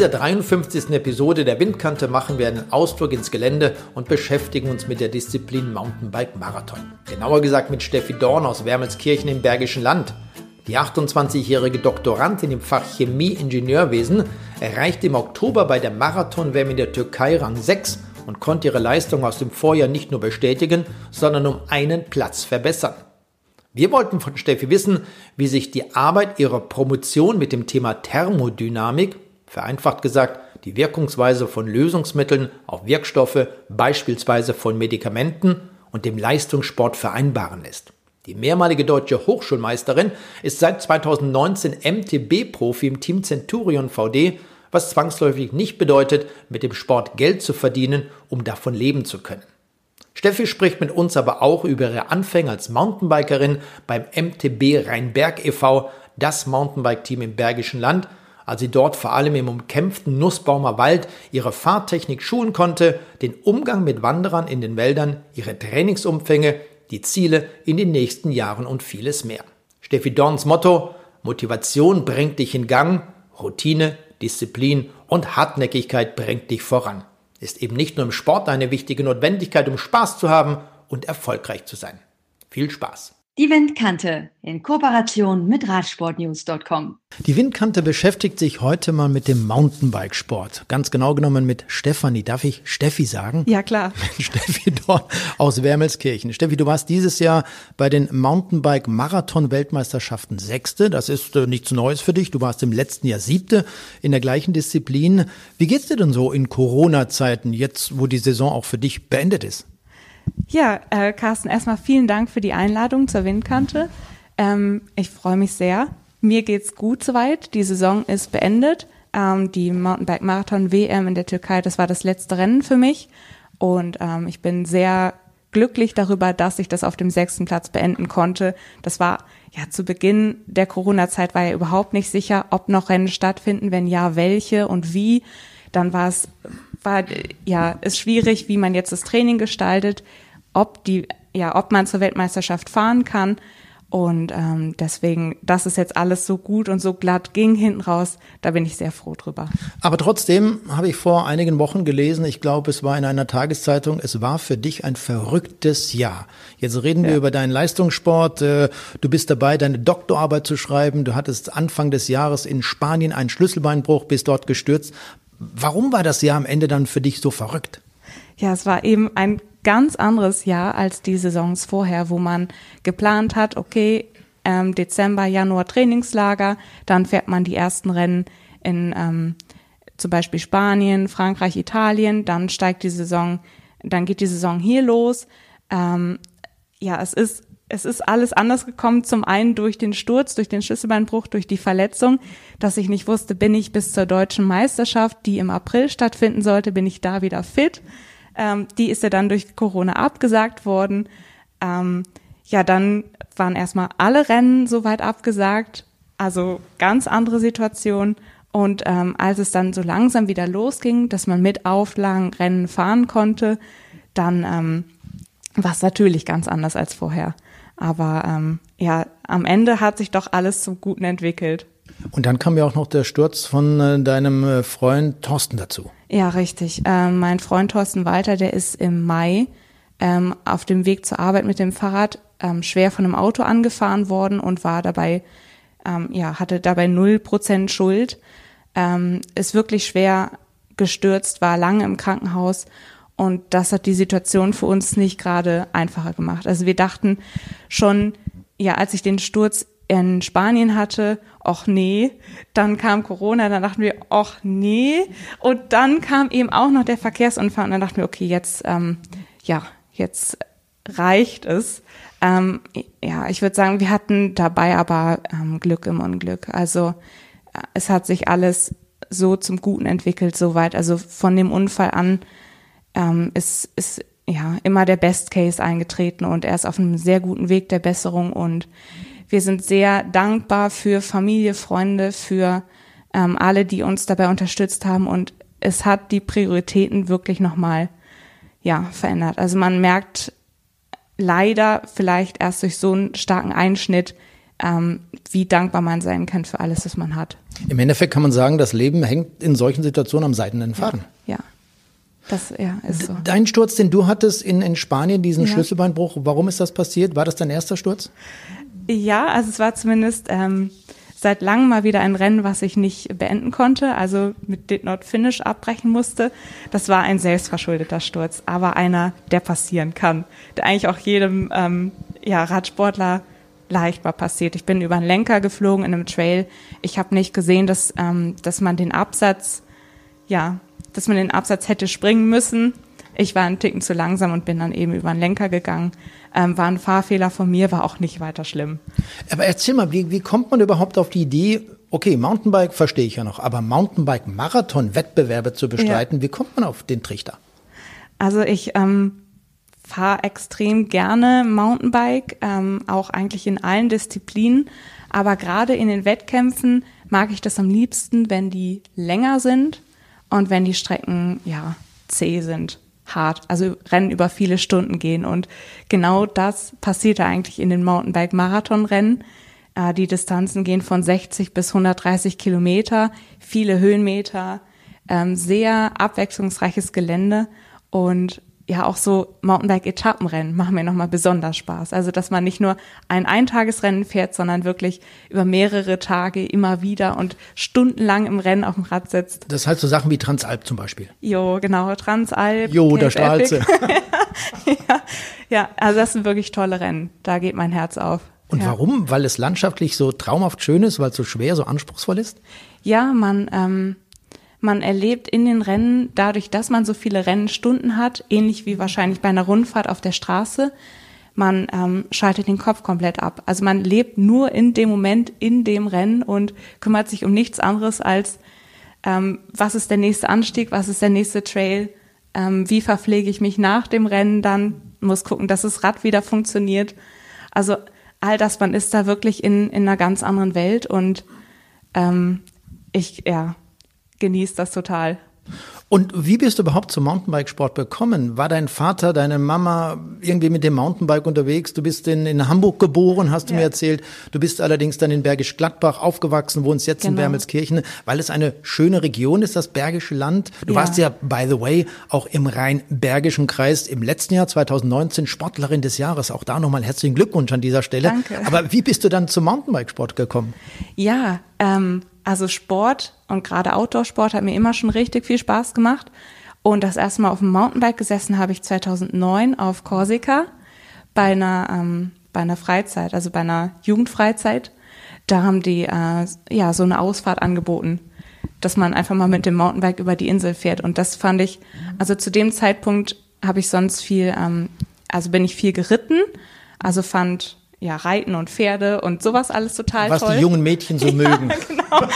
dieser 53. Episode der Windkante machen wir einen Ausflug ins Gelände und beschäftigen uns mit der Disziplin Mountainbike Marathon. Genauer gesagt mit Steffi Dorn aus Wermelskirchen im Bergischen Land. Die 28-jährige Doktorandin im Fach Chemie Ingenieurwesen erreichte im Oktober bei der Marathon-WM in der Türkei Rang 6 und konnte ihre Leistung aus dem Vorjahr nicht nur bestätigen, sondern um einen Platz verbessern. Wir wollten von Steffi wissen, wie sich die Arbeit ihrer Promotion mit dem Thema Thermodynamik Vereinfacht gesagt, die Wirkungsweise von Lösungsmitteln auf Wirkstoffe, beispielsweise von Medikamenten und dem Leistungssport vereinbaren lässt. Die mehrmalige deutsche Hochschulmeisterin ist seit 2019 MTB-Profi im Team Centurion VD, was zwangsläufig nicht bedeutet, mit dem Sport Geld zu verdienen, um davon leben zu können. Steffi spricht mit uns aber auch über ihre Anfänge als Mountainbikerin beim MTB Rheinberg e.V., das Mountainbike-Team im Bergischen Land, als sie dort vor allem im umkämpften Nussbaumer Wald ihre Fahrtechnik schulen konnte, den Umgang mit Wanderern in den Wäldern, ihre Trainingsumfänge, die Ziele in den nächsten Jahren und vieles mehr. Steffi Dorns Motto Motivation bringt dich in Gang, Routine, Disziplin und Hartnäckigkeit bringt dich voran. Ist eben nicht nur im Sport eine wichtige Notwendigkeit, um Spaß zu haben und erfolgreich zu sein. Viel Spaß! Die Windkante in Kooperation mit Radsportnews.com. Die Windkante beschäftigt sich heute mal mit dem Mountainbikesport. Ganz genau genommen mit Stefanie. Darf ich Steffi sagen? Ja, klar. Steffi dort aus Wermelskirchen. Steffi, du warst dieses Jahr bei den Mountainbike-Marathon-Weltmeisterschaften Sechste. Das ist äh, nichts Neues für dich. Du warst im letzten Jahr Siebte in der gleichen Disziplin. Wie geht's dir denn so in Corona-Zeiten, jetzt wo die Saison auch für dich beendet ist? Ja, äh, Carsten, erstmal vielen Dank für die Einladung zur Windkante. Ähm, ich freue mich sehr. Mir geht's gut soweit. Die Saison ist beendet. Ähm, die Mountainbike Marathon WM in der Türkei, das war das letzte Rennen für mich. Und ähm, ich bin sehr glücklich darüber, dass ich das auf dem sechsten Platz beenden konnte. Das war ja zu Beginn der Corona-Zeit war ja überhaupt nicht sicher, ob noch Rennen stattfinden, wenn ja, welche und wie. Dann war es war ja ist schwierig, wie man jetzt das Training gestaltet, ob die ja ob man zur Weltmeisterschaft fahren kann. Und ähm, deswegen, dass es jetzt alles so gut und so glatt ging hinten raus, da bin ich sehr froh drüber. Aber trotzdem habe ich vor einigen Wochen gelesen, ich glaube, es war in einer Tageszeitung, es war für dich ein verrücktes Jahr. Jetzt reden ja. wir über deinen Leistungssport. Äh, du bist dabei, deine Doktorarbeit zu schreiben. Du hattest Anfang des Jahres in Spanien einen Schlüsselbeinbruch, bist dort gestürzt. Warum war das Jahr am Ende dann für dich so verrückt? Ja, es war eben ein ganz anderes Jahr als die Saisons vorher, wo man geplant hat, okay, ähm, Dezember, Januar Trainingslager, dann fährt man die ersten Rennen in ähm, zum Beispiel Spanien, Frankreich, Italien, dann steigt die Saison, dann geht die Saison hier los. Ähm, ja, es ist es ist alles anders gekommen. Zum einen durch den Sturz, durch den Schlüsselbeinbruch, durch die Verletzung, dass ich nicht wusste, bin ich bis zur deutschen Meisterschaft, die im April stattfinden sollte, bin ich da wieder fit. Ähm, die ist ja dann durch Corona abgesagt worden. Ähm, ja, dann waren erstmal alle Rennen soweit abgesagt. Also ganz andere Situation. Und ähm, als es dann so langsam wieder losging, dass man mit Auflagen Rennen fahren konnte, dann ähm, war es natürlich ganz anders als vorher. Aber ähm, ja, am Ende hat sich doch alles zum Guten entwickelt. Und dann kam ja auch noch der Sturz von äh, deinem äh, Freund Thorsten dazu. Ja, richtig. Ähm, mein Freund Thorsten Walter, der ist im Mai ähm, auf dem Weg zur Arbeit mit dem Fahrrad ähm, schwer von einem Auto angefahren worden und war dabei, ähm, ja, hatte dabei null Prozent Schuld. Ähm, ist wirklich schwer gestürzt, war lange im Krankenhaus und das hat die Situation für uns nicht gerade einfacher gemacht. Also wir dachten schon, ja, als ich den Sturz in Spanien hatte, ach nee, dann kam Corona, dann dachten wir, ach nee, und dann kam eben auch noch der Verkehrsunfall und dann dachten wir, okay, jetzt, ähm, ja, jetzt reicht es. Ähm, ja, ich würde sagen, wir hatten dabei aber ähm, Glück im Unglück. Also äh, es hat sich alles so zum Guten entwickelt, soweit. Also von dem Unfall an ähm, ist, ist ja immer der Best Case eingetreten und er ist auf einem sehr guten Weg der Besserung und wir sind sehr dankbar für Familie, Freunde, für ähm, alle, die uns dabei unterstützt haben und es hat die Prioritäten wirklich nochmal ja verändert. Also man merkt leider vielleicht erst durch so einen starken Einschnitt, ähm, wie dankbar man sein kann für alles, was man hat. Im Endeffekt kann man sagen, das Leben hängt in solchen Situationen am seidenen Faden. Ja. Das ja, ist so. Dein Sturz, den du hattest in, in Spanien, diesen ja. Schlüsselbeinbruch, warum ist das passiert? War das dein erster Sturz? Ja, also es war zumindest ähm, seit langem mal wieder ein Rennen, was ich nicht beenden konnte, also mit Did Not Finish abbrechen musste. Das war ein selbstverschuldeter Sturz, aber einer, der passieren kann, der eigentlich auch jedem ähm, ja, Radsportler leicht war passiert. Ich bin über einen Lenker geflogen in einem Trail. Ich habe nicht gesehen, dass, ähm, dass man den Absatz, ja, dass man den Absatz hätte springen müssen. Ich war einen Ticken zu langsam und bin dann eben über einen Lenker gegangen. Ähm, war ein Fahrfehler von mir, war auch nicht weiter schlimm. Aber erzähl mal, wie, wie kommt man überhaupt auf die Idee, okay, Mountainbike verstehe ich ja noch, aber Mountainbike-Marathon-Wettbewerbe zu bestreiten, ja. wie kommt man auf den Trichter? Also ich ähm, fahre extrem gerne Mountainbike, ähm, auch eigentlich in allen Disziplinen. Aber gerade in den Wettkämpfen mag ich das am liebsten, wenn die länger sind und wenn die Strecken ja zäh sind, hart, also Rennen über viele Stunden gehen. Und genau das passiert eigentlich in den Mountainbike-Marathonrennen. Äh, die Distanzen gehen von 60 bis 130 Kilometer, viele Höhenmeter, ähm, sehr abwechslungsreiches Gelände und ja auch so Mountainbike-Etappenrennen machen mir nochmal besonders Spaß. Also dass man nicht nur ein Eintagesrennen fährt, sondern wirklich über mehrere Tage immer wieder und stundenlang im Rennen auf dem Rad sitzt. Das heißt so Sachen wie Transalp zum Beispiel. Jo, genau, Transalp. Jo, da strahlt sie. ja, ja, also das sind wirklich tolle Rennen. Da geht mein Herz auf. Und ja. warum? Weil es landschaftlich so traumhaft schön ist, weil es so schwer, so anspruchsvoll ist? Ja, man, ähm, man erlebt in den Rennen, dadurch, dass man so viele Rennstunden hat, ähnlich wie wahrscheinlich bei einer Rundfahrt auf der Straße, man ähm, schaltet den Kopf komplett ab. Also man lebt nur in dem Moment, in dem Rennen und kümmert sich um nichts anderes als, ähm, was ist der nächste Anstieg, was ist der nächste Trail, ähm, wie verpflege ich mich nach dem Rennen dann, muss gucken, dass das Rad wieder funktioniert. Also all das, man ist da wirklich in, in einer ganz anderen Welt und ähm, ich, ja, genieße das total. Und wie bist du überhaupt zum Mountainbikesport gekommen? War dein Vater, deine Mama irgendwie mit dem Mountainbike unterwegs? Du bist in, in Hamburg geboren, hast du ja. mir erzählt. Du bist allerdings dann in Bergisch Gladbach aufgewachsen, wohnst jetzt genau. in Wermelskirchen, weil es eine schöne Region ist, das Bergische Land. Du ja. warst ja, by the way, auch im rhein-bergischen Kreis im letzten Jahr, 2019, Sportlerin des Jahres. Auch da nochmal herzlichen Glückwunsch an dieser Stelle. Danke. Aber wie bist du dann zum Mountainbikesport gekommen? Ja, ähm, also Sport und gerade Outdoor-Sport hat mir immer schon richtig viel Spaß gemacht. Und das erste Mal auf dem Mountainbike gesessen habe ich 2009 auf Korsika bei einer, ähm, bei einer Freizeit, also bei einer Jugendfreizeit. Da haben die äh, ja so eine Ausfahrt angeboten, dass man einfach mal mit dem Mountainbike über die Insel fährt. Und das fand ich, also zu dem Zeitpunkt habe ich sonst viel, ähm, also bin ich viel geritten, also fand ja, Reiten und Pferde und sowas alles total Was toll. Was die jungen Mädchen so mögen. Ja, genau.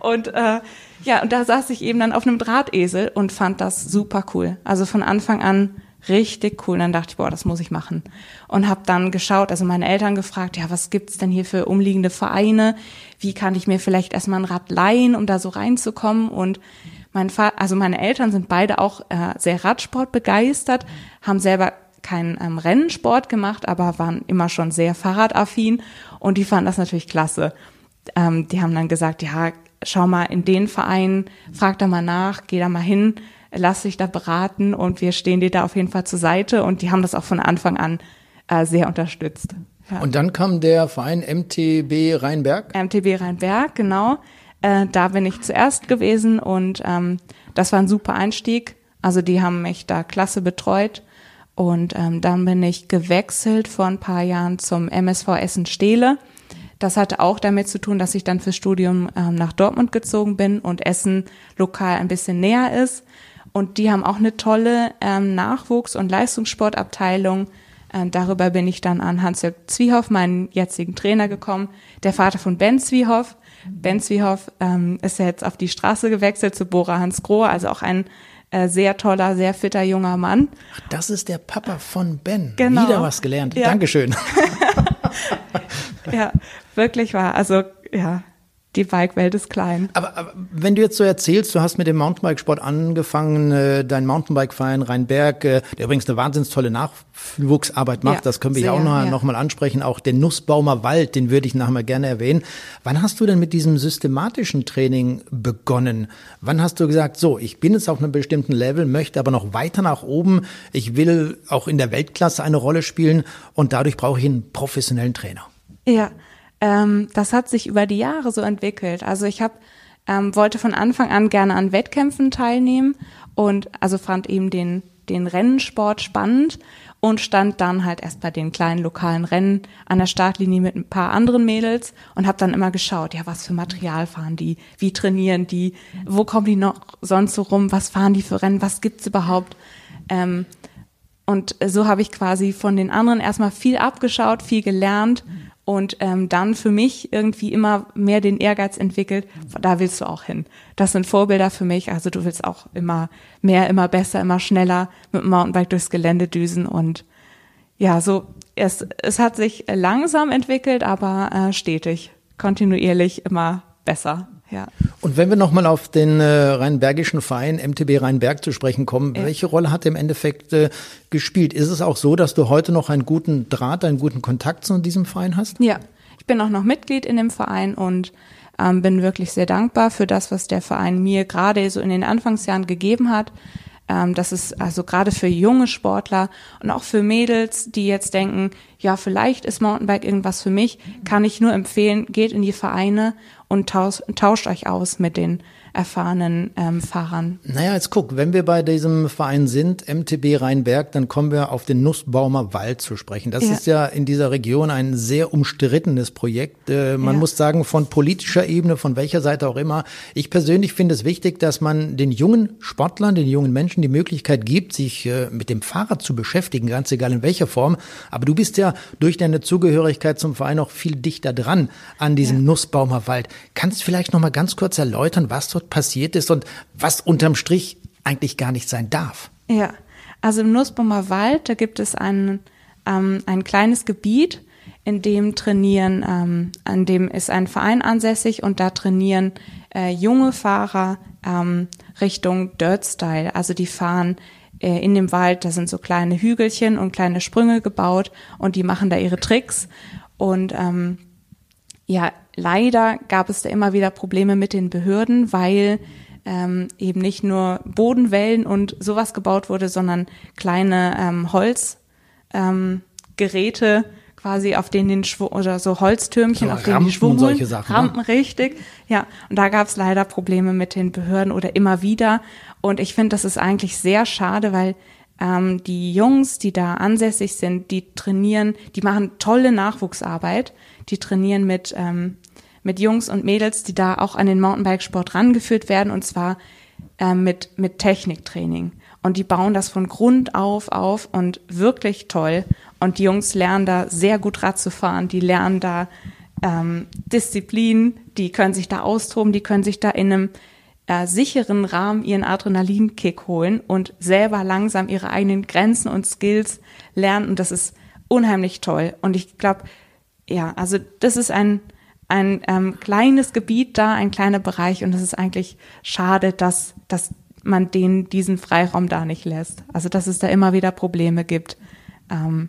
und äh, ja, und da saß ich eben dann auf einem Drahtesel und fand das super cool. Also von Anfang an richtig cool. Und dann dachte ich, boah, das muss ich machen. Und habe dann geschaut, also meine Eltern gefragt, ja, was gibt's denn hier für umliegende Vereine? Wie kann ich mir vielleicht erstmal ein Rad leihen, um da so reinzukommen? Und mein Vater, also meine Eltern sind beide auch äh, sehr Radsport begeistert, haben selber keinen ähm, Rennsport gemacht, aber waren immer schon sehr Fahrradaffin und die fanden das natürlich klasse. Ähm, die haben dann gesagt, ja, schau mal in den Verein, frag da mal nach, geh da mal hin, lass dich da beraten und wir stehen dir da auf jeden Fall zur Seite und die haben das auch von Anfang an äh, sehr unterstützt. Ja. Und dann kam der Verein MTB Rheinberg? MTB Rheinberg, genau. Äh, da bin ich zuerst gewesen und ähm, das war ein super Einstieg. Also die haben mich da klasse betreut und ähm, dann bin ich gewechselt vor ein paar Jahren zum MSV Essen-Stehle. Das hatte auch damit zu tun, dass ich dann fürs Studium ähm, nach Dortmund gezogen bin und Essen lokal ein bisschen näher ist. Und die haben auch eine tolle ähm, Nachwuchs- und Leistungssportabteilung. Ähm, darüber bin ich dann an Hans-Jörg Zwiehoff, meinen jetzigen Trainer, gekommen, der Vater von Ben Zwiehoff. Ben Zwiehoff ähm, ist ja jetzt auf die Straße gewechselt zu Bora Hans Grohe, also auch ein äh, sehr toller, sehr fitter junger Mann. Ach, das ist der Papa von Ben. Genau. Wieder was gelernt. Ja. Dankeschön. ja, wirklich wahr. Also ja, die Bike-Welt ist klein. Aber, aber, wenn du jetzt so erzählst, du hast mit dem Mountainbikesport angefangen, äh, dein Mountainbike-Verein Rheinberg, äh, der übrigens eine wahnsinnig tolle Nachwuchsarbeit macht, ja, das können wir sehr, ja auch noch, ja. noch mal ansprechen, auch den Nussbaumer Wald, den würde ich nachher mal gerne erwähnen. Wann hast du denn mit diesem systematischen Training begonnen? Wann hast du gesagt, so, ich bin jetzt auf einem bestimmten Level, möchte aber noch weiter nach oben, ich will auch in der Weltklasse eine Rolle spielen und dadurch brauche ich einen professionellen Trainer? Ja, ähm, das hat sich über die Jahre so entwickelt. Also ich habe ähm, wollte von Anfang an gerne an Wettkämpfen teilnehmen und also fand eben den den Rennsport spannend und stand dann halt erst bei den kleinen lokalen Rennen an der Startlinie mit ein paar anderen Mädels und habe dann immer geschaut, ja, was für Material fahren die, wie trainieren die, wo kommen die noch sonst so rum, was fahren die für Rennen, was gibt's überhaupt? Ähm, und so habe ich quasi von den anderen erstmal viel abgeschaut, viel gelernt und ähm, dann für mich irgendwie immer mehr den Ehrgeiz entwickelt, da willst du auch hin. Das sind Vorbilder für mich, also du willst auch immer mehr, immer besser, immer schneller mit dem Mountainbike durchs Gelände düsen und ja, so es, es hat sich langsam entwickelt, aber äh, stetig, kontinuierlich immer besser. Ja. Und wenn wir nochmal auf den äh, rheinbergischen Verein MTB Rheinberg zu sprechen kommen, ja. welche Rolle hat er im Endeffekt äh, gespielt? Ist es auch so, dass du heute noch einen guten Draht, einen guten Kontakt zu diesem Verein hast? Ja, ich bin auch noch Mitglied in dem Verein und ähm, bin wirklich sehr dankbar für das, was der Verein mir gerade so in den Anfangsjahren gegeben hat. Ähm, das ist also gerade für junge Sportler und auch für Mädels, die jetzt denken, ja, vielleicht ist Mountainbike irgendwas für mich, kann ich nur empfehlen, geht in die Vereine und tauscht, tauscht euch aus mit den erfahrenen ähm, Fahrern. Naja, jetzt guck, wenn wir bei diesem Verein sind, MTB Rheinberg, dann kommen wir auf den Nussbaumer Wald zu sprechen. Das ja. ist ja in dieser Region ein sehr umstrittenes Projekt. Äh, man ja. muss sagen, von politischer Ebene, von welcher Seite auch immer. Ich persönlich finde es wichtig, dass man den jungen Sportlern, den jungen Menschen die Möglichkeit gibt, sich äh, mit dem Fahrrad zu beschäftigen, ganz egal in welcher Form. Aber du bist ja durch deine Zugehörigkeit zum Verein auch viel dichter dran an diesem ja. Nussbaumer Wald. Kannst du vielleicht noch mal ganz kurz erläutern, was dort passiert ist und was unterm Strich eigentlich gar nicht sein darf. Ja, also im Nussbaumer Wald, da gibt es ein, ähm, ein kleines Gebiet, in dem trainieren, ähm, an dem ist ein Verein ansässig und da trainieren äh, junge Fahrer ähm, Richtung Dirt Style. Also die fahren äh, in dem Wald, da sind so kleine Hügelchen und kleine Sprünge gebaut und die machen da ihre Tricks. Und ähm, ja, leider gab es da immer wieder Probleme mit den Behörden, weil ähm, eben nicht nur Bodenwellen und sowas gebaut wurde, sondern kleine ähm, Holzgeräte ähm, quasi auf denen den Schwung oder so Holztürmchen, so, auf denen Rampen die Schwung solche Sachen, ne? Rampen, ne? richtig. Ja, und da gab es leider Probleme mit den Behörden oder immer wieder. Und ich finde, das ist eigentlich sehr schade, weil ähm, die Jungs, die da ansässig sind, die trainieren, die machen tolle Nachwuchsarbeit. Die trainieren mit ähm, mit Jungs und Mädels, die da auch an den Mountainbikesport rangeführt werden und zwar äh, mit, mit Techniktraining. Und die bauen das von Grund auf auf und wirklich toll. Und die Jungs lernen da sehr gut Rad zu fahren, die lernen da ähm, Disziplin, die können sich da austoben, die können sich da in einem äh, sicheren Rahmen ihren Adrenalinkick holen und selber langsam ihre eigenen Grenzen und Skills lernen. Und das ist unheimlich toll. Und ich glaube, ja, also das ist ein, ein ähm, kleines Gebiet da, ein kleiner Bereich und es ist eigentlich schade, dass, dass man denen diesen Freiraum da nicht lässt. Also dass es da immer wieder Probleme gibt. Ähm,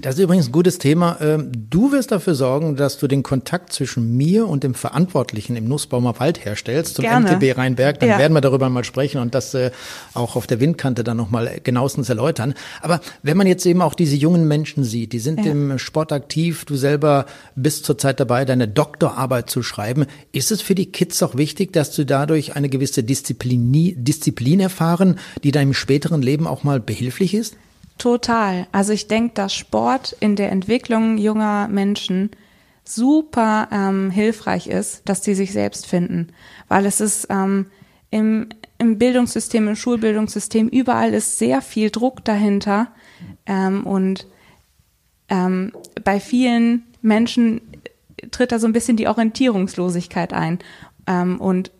das ist übrigens ein gutes Thema. Ähm, du wirst dafür sorgen, dass du den Kontakt zwischen mir und dem Verantwortlichen im Nussbaumer Wald herstellst, zum Gerne. MTB Rheinberg. Dann ja. werden wir darüber mal sprechen und das äh, auch auf der Windkante dann nochmal genauestens erläutern. Aber wenn man jetzt eben auch diese jungen Menschen sieht, die sind ja. im Sport aktiv, du selber bist zurzeit dabei, deine Doktorarbeit zu schreiben, ist es für die Kids auch wichtig, dass du dadurch eine gewisse Disziplin, Disziplin erfahren, die deinem späteren Leben auch mal behilflich ist? Total. Also ich denke, dass Sport in der Entwicklung junger Menschen super ähm, hilfreich ist, dass die sich selbst finden, weil es ist ähm, im, im Bildungssystem, im Schulbildungssystem, überall ist sehr viel Druck dahinter. Ähm, und ähm, bei vielen Menschen tritt da so ein bisschen die Orientierungslosigkeit ein. Ähm, und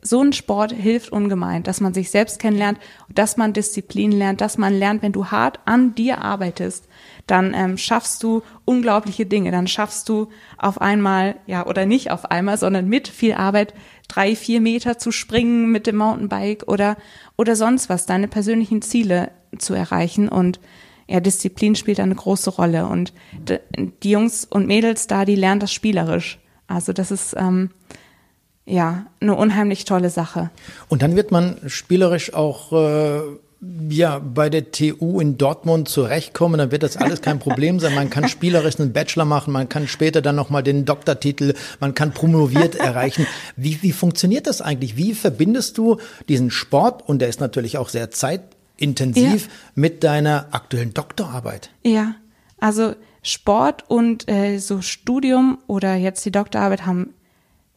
so ein Sport hilft ungemein, dass man sich selbst kennenlernt, dass man Disziplin lernt, dass man lernt, wenn du hart an dir arbeitest, dann ähm, schaffst du unglaubliche Dinge. Dann schaffst du auf einmal, ja, oder nicht auf einmal, sondern mit viel Arbeit drei, vier Meter zu springen mit dem Mountainbike oder, oder sonst was, deine persönlichen Ziele zu erreichen. Und ja, Disziplin spielt eine große Rolle. Und die Jungs und Mädels da, die lernen das spielerisch. Also das ist ähm, ja eine unheimlich tolle Sache. Und dann wird man spielerisch auch äh, ja, bei der TU in Dortmund zurechtkommen, dann wird das alles kein Problem sein. Man kann spielerisch einen Bachelor machen, man kann später dann nochmal den Doktortitel, man kann promoviert erreichen. Wie, wie funktioniert das eigentlich? Wie verbindest du diesen Sport, und der ist natürlich auch sehr zeitintensiv, ja. mit deiner aktuellen Doktorarbeit? Ja, also Sport und äh, so Studium oder jetzt die Doktorarbeit haben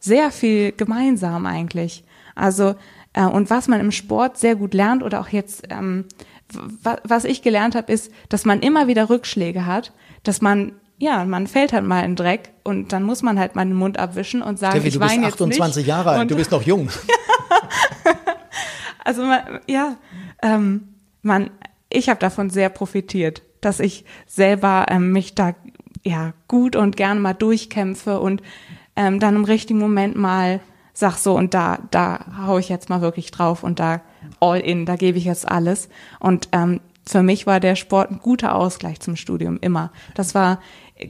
sehr viel gemeinsam eigentlich. Also äh, und was man im Sport sehr gut lernt oder auch jetzt, ähm, was ich gelernt habe, ist, dass man immer wieder Rückschläge hat, dass man ja, man fällt halt mal in Dreck und dann muss man halt mal den Mund abwischen und sagen, Steffi, ich weine jetzt nicht. Du bist 28 Jahre alt, du bist noch jung. also man, ja, ähm, man, ich habe davon sehr profitiert, dass ich selber ähm, mich da ja gut und gerne mal durchkämpfe und ähm, dann im richtigen Moment mal sag so und da, da hau ich jetzt mal wirklich drauf und da all in, da gebe ich jetzt alles. Und ähm, für mich war der Sport ein guter Ausgleich zum Studium immer. Das war,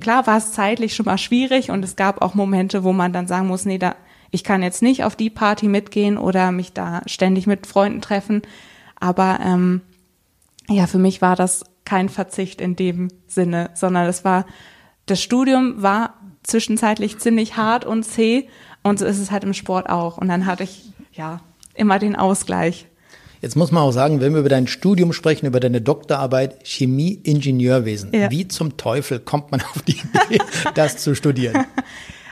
klar war es zeitlich schon mal schwierig und es gab auch Momente, wo man dann sagen muss, nee, da, ich kann jetzt nicht auf die Party mitgehen oder mich da ständig mit Freunden treffen. Aber ähm, ja, für mich war das kein Verzicht in dem Sinne, sondern es war, das Studium war zwischenzeitlich ziemlich hart und zäh und so ist es halt im Sport auch. Und dann hatte ich ja immer den Ausgleich. Jetzt muss man auch sagen, wenn wir über dein Studium sprechen, über deine Doktorarbeit Chemie-Ingenieurwesen, ja. wie zum Teufel kommt man auf die Idee, das zu studieren?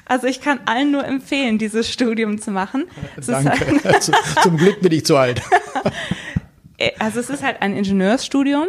Also ich kann allen nur empfehlen, dieses Studium zu machen. Danke. Halt zum Glück bin ich zu alt. Äh, also es ist halt ein Ingenieursstudium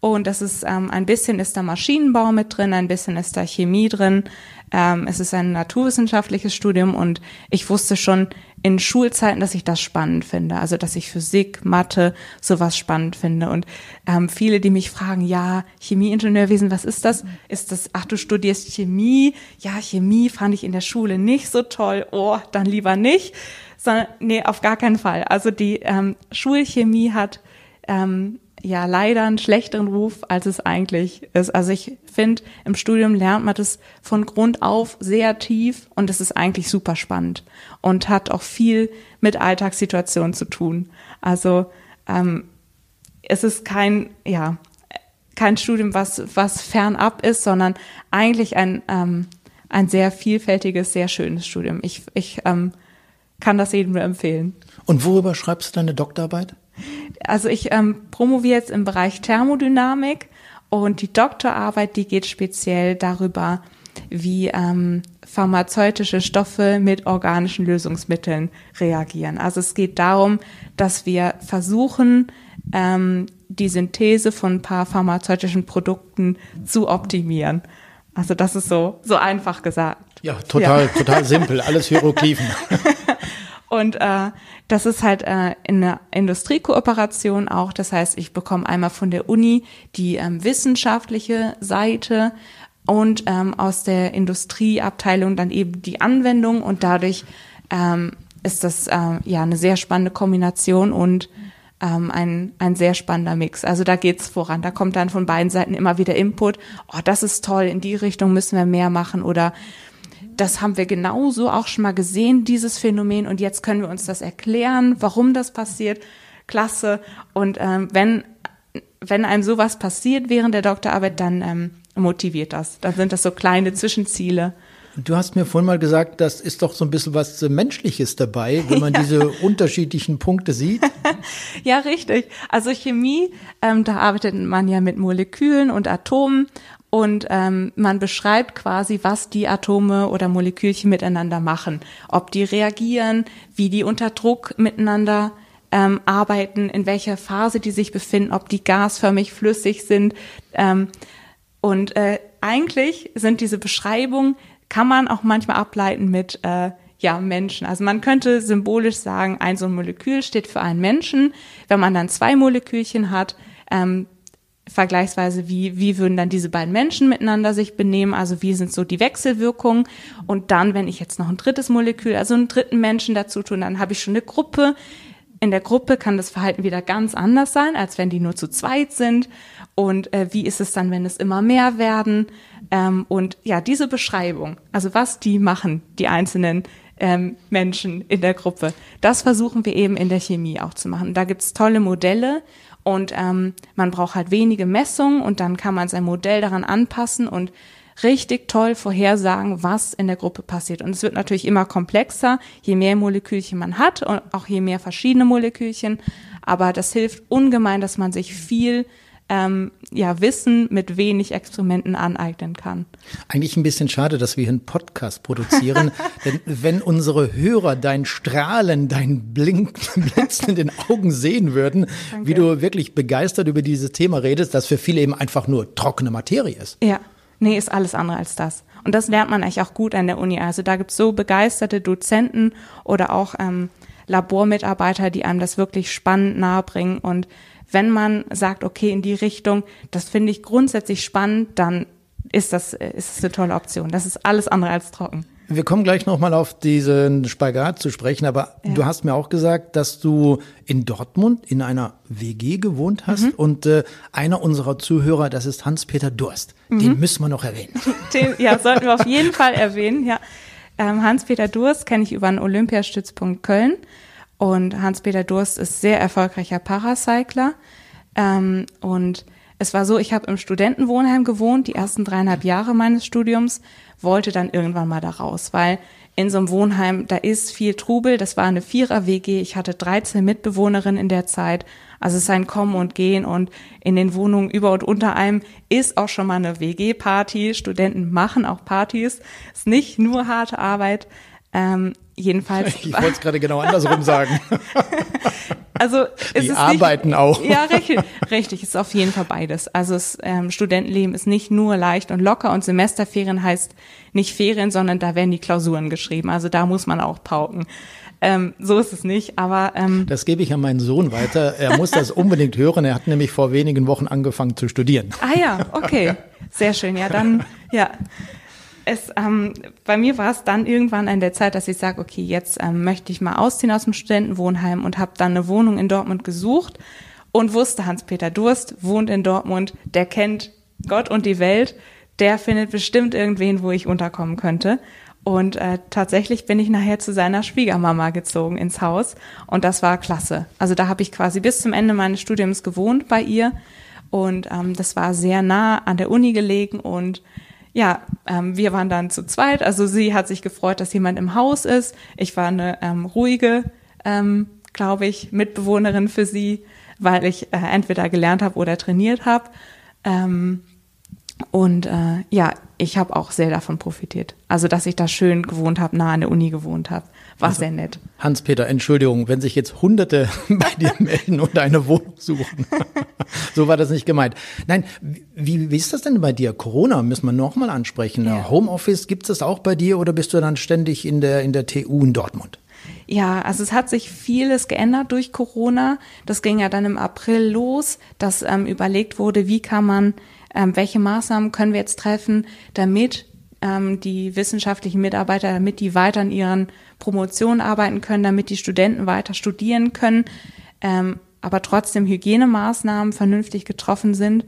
und das ist ähm, ein bisschen ist da Maschinenbau mit drin, ein bisschen ist da Chemie drin. Ähm, es ist ein naturwissenschaftliches Studium und ich wusste schon in Schulzeiten, dass ich das spannend finde. Also dass ich Physik, Mathe, sowas spannend finde. Und ähm, viele, die mich fragen, ja, Chemieingenieurwesen, was ist das? Ist das, ach, du studierst Chemie? Ja, Chemie fand ich in der Schule nicht so toll. Oh, dann lieber nicht. Sondern, nee, auf gar keinen Fall. Also die ähm, Schulchemie hat ähm, ja leider einen schlechteren Ruf, als es eigentlich ist. Also ich finde, im Studium lernt man das von Grund auf sehr tief und es ist eigentlich super spannend und hat auch viel mit Alltagssituationen zu tun. Also ähm, es ist kein, ja, kein Studium, was, was fernab ist, sondern eigentlich ein, ähm, ein sehr vielfältiges, sehr schönes Studium. Ich, ich ähm, kann das jedem nur empfehlen. Und worüber schreibst du deine Doktorarbeit? Also ich ähm, promoviere jetzt im Bereich Thermodynamik und die Doktorarbeit, die geht speziell darüber, wie ähm, pharmazeutische Stoffe mit organischen Lösungsmitteln reagieren. Also es geht darum, dass wir versuchen, ähm, die Synthese von ein paar pharmazeutischen Produkten zu optimieren. Also das ist so, so einfach gesagt. Ja, total, ja. total simpel, alles Hieroglyphen. Und äh, das ist halt äh, in einer Industriekooperation auch. Das heißt, ich bekomme einmal von der Uni die ähm, wissenschaftliche Seite und ähm, aus der Industrieabteilung dann eben die Anwendung und dadurch ähm, ist das äh, ja eine sehr spannende Kombination und ähm, ein, ein sehr spannender Mix. Also da geht's voran. Da kommt dann von beiden Seiten immer wieder Input. Oh, das ist toll, in die Richtung müssen wir mehr machen oder das haben wir genauso auch schon mal gesehen, dieses Phänomen, und jetzt können wir uns das erklären, warum das passiert. Klasse. Und ähm, wenn, wenn einem sowas passiert während der Doktorarbeit, dann ähm, motiviert das. Dann sind das so kleine Zwischenziele. Du hast mir vorhin mal gesagt, das ist doch so ein bisschen was Menschliches dabei, wenn man ja. diese unterschiedlichen Punkte sieht. ja, richtig. Also Chemie, ähm, da arbeitet man ja mit Molekülen und Atomen und ähm, man beschreibt quasi, was die Atome oder Molekülchen miteinander machen, ob die reagieren, wie die unter Druck miteinander ähm, arbeiten, in welcher Phase die sich befinden, ob die gasförmig flüssig sind. Ähm, und äh, eigentlich sind diese Beschreibungen, kann man auch manchmal ableiten mit, äh, ja, Menschen. Also man könnte symbolisch sagen, ein so ein Molekül steht für einen Menschen. Wenn man dann zwei Molekülchen hat, ähm, vergleichsweise, wie, wie würden dann diese beiden Menschen miteinander sich benehmen, also wie sind so die Wechselwirkungen und dann, wenn ich jetzt noch ein drittes Molekül, also einen dritten Menschen dazu tun, dann habe ich schon eine Gruppe. In der Gruppe kann das Verhalten wieder ganz anders sein, als wenn die nur zu zweit sind. Und äh, wie ist es dann, wenn es immer mehr werden? Ähm, und ja, diese Beschreibung, also was die machen, die einzelnen ähm, Menschen in der Gruppe, das versuchen wir eben in der Chemie auch zu machen. Da gibt's tolle Modelle und ähm, man braucht halt wenige Messungen und dann kann man sein Modell daran anpassen und richtig toll vorhersagen, was in der Gruppe passiert. Und es wird natürlich immer komplexer, je mehr Molekülchen man hat und auch je mehr verschiedene Molekülchen. Aber das hilft ungemein, dass man sich viel ähm, ja, Wissen mit wenig Experimenten aneignen kann. Eigentlich ein bisschen schade, dass wir einen Podcast produzieren, denn wenn unsere Hörer dein Strahlen, dein Blink, Blitzen in den Augen sehen würden, Danke. wie du wirklich begeistert über dieses Thema redest, das für viele eben einfach nur trockene Materie ist. Ja, nee, ist alles andere als das. Und das lernt man eigentlich auch gut an der Uni. Also da gibt's so begeisterte Dozenten oder auch ähm, Labormitarbeiter, die einem das wirklich spannend nahebringen und wenn man sagt, okay, in die Richtung, das finde ich grundsätzlich spannend, dann ist das, ist das eine tolle Option. Das ist alles andere als trocken. Wir kommen gleich nochmal auf diesen Spagat zu sprechen, aber ja. du hast mir auch gesagt, dass du in Dortmund in einer WG gewohnt hast mhm. und äh, einer unserer Zuhörer, das ist Hans-Peter Durst. Mhm. Den müssen wir noch erwähnen. Den, ja, sollten wir auf jeden Fall erwähnen, ja. Ähm, Hans-Peter Durst kenne ich über einen Olympiastützpunkt Köln und Hans-Peter Durst ist sehr erfolgreicher Paracycler. Ähm, und es war so, ich habe im Studentenwohnheim gewohnt, die ersten dreieinhalb Jahre meines Studiums, wollte dann irgendwann mal da raus, weil in so einem Wohnheim, da ist viel Trubel. Das war eine Vierer-WG. Ich hatte 13 Mitbewohnerinnen in der Zeit. Also es ist ein Kommen und Gehen und in den Wohnungen über und unter einem ist auch schon mal eine WG-Party. Studenten machen auch Partys. Ist nicht nur harte Arbeit. Ähm, jedenfalls. Ich wollte es gerade genau andersrum sagen. Also es Die ist arbeiten nicht, auch. Ja, richtig, richtig, ist auf jeden Fall beides. Also das ähm, Studentenleben ist nicht nur leicht und locker und Semesterferien heißt nicht Ferien, sondern da werden die Klausuren geschrieben. Also da muss man auch pauken. Ähm, so ist es nicht, aber ähm, das gebe ich an meinen Sohn weiter. Er muss das unbedingt hören. Er hat nämlich vor wenigen Wochen angefangen zu studieren. Ah ja, okay, sehr schön. Ja, dann ja es, ähm, bei mir war es dann irgendwann an der Zeit, dass ich sage, okay, jetzt ähm, möchte ich mal ausziehen aus dem Studentenwohnheim und habe dann eine Wohnung in Dortmund gesucht und wusste, Hans-Peter Durst wohnt in Dortmund, der kennt Gott und die Welt, der findet bestimmt irgendwen, wo ich unterkommen könnte. Und äh, tatsächlich bin ich nachher zu seiner Schwiegermama gezogen ins Haus und das war klasse. Also da habe ich quasi bis zum Ende meines Studiums gewohnt bei ihr und ähm, das war sehr nah an der Uni gelegen und ja, ähm, wir waren dann zu zweit. Also sie hat sich gefreut, dass jemand im Haus ist. Ich war eine ähm, ruhige, ähm, glaube ich, Mitbewohnerin für sie, weil ich äh, entweder gelernt habe oder trainiert habe. Ähm, und äh, ja, ich habe auch sehr davon profitiert. Also, dass ich da schön gewohnt habe, nah an der Uni gewohnt habe, war also, sehr nett. Hans-Peter, Entschuldigung, wenn sich jetzt Hunderte bei dir melden und eine Wohnung suchen. so war das nicht gemeint. Nein, wie, wie ist das denn bei dir? Corona müssen wir nochmal ansprechen. Ja. Homeoffice, gibt es das auch bei dir oder bist du dann ständig in der, in der TU in Dortmund? Ja, also es hat sich vieles geändert durch Corona. Das ging ja dann im April los, dass ähm, überlegt wurde, wie kann man ähm, welche Maßnahmen können wir jetzt treffen, damit ähm, die wissenschaftlichen Mitarbeiter, damit die weiter an ihren Promotionen arbeiten können, damit die Studenten weiter studieren können, ähm, aber trotzdem Hygienemaßnahmen vernünftig getroffen sind.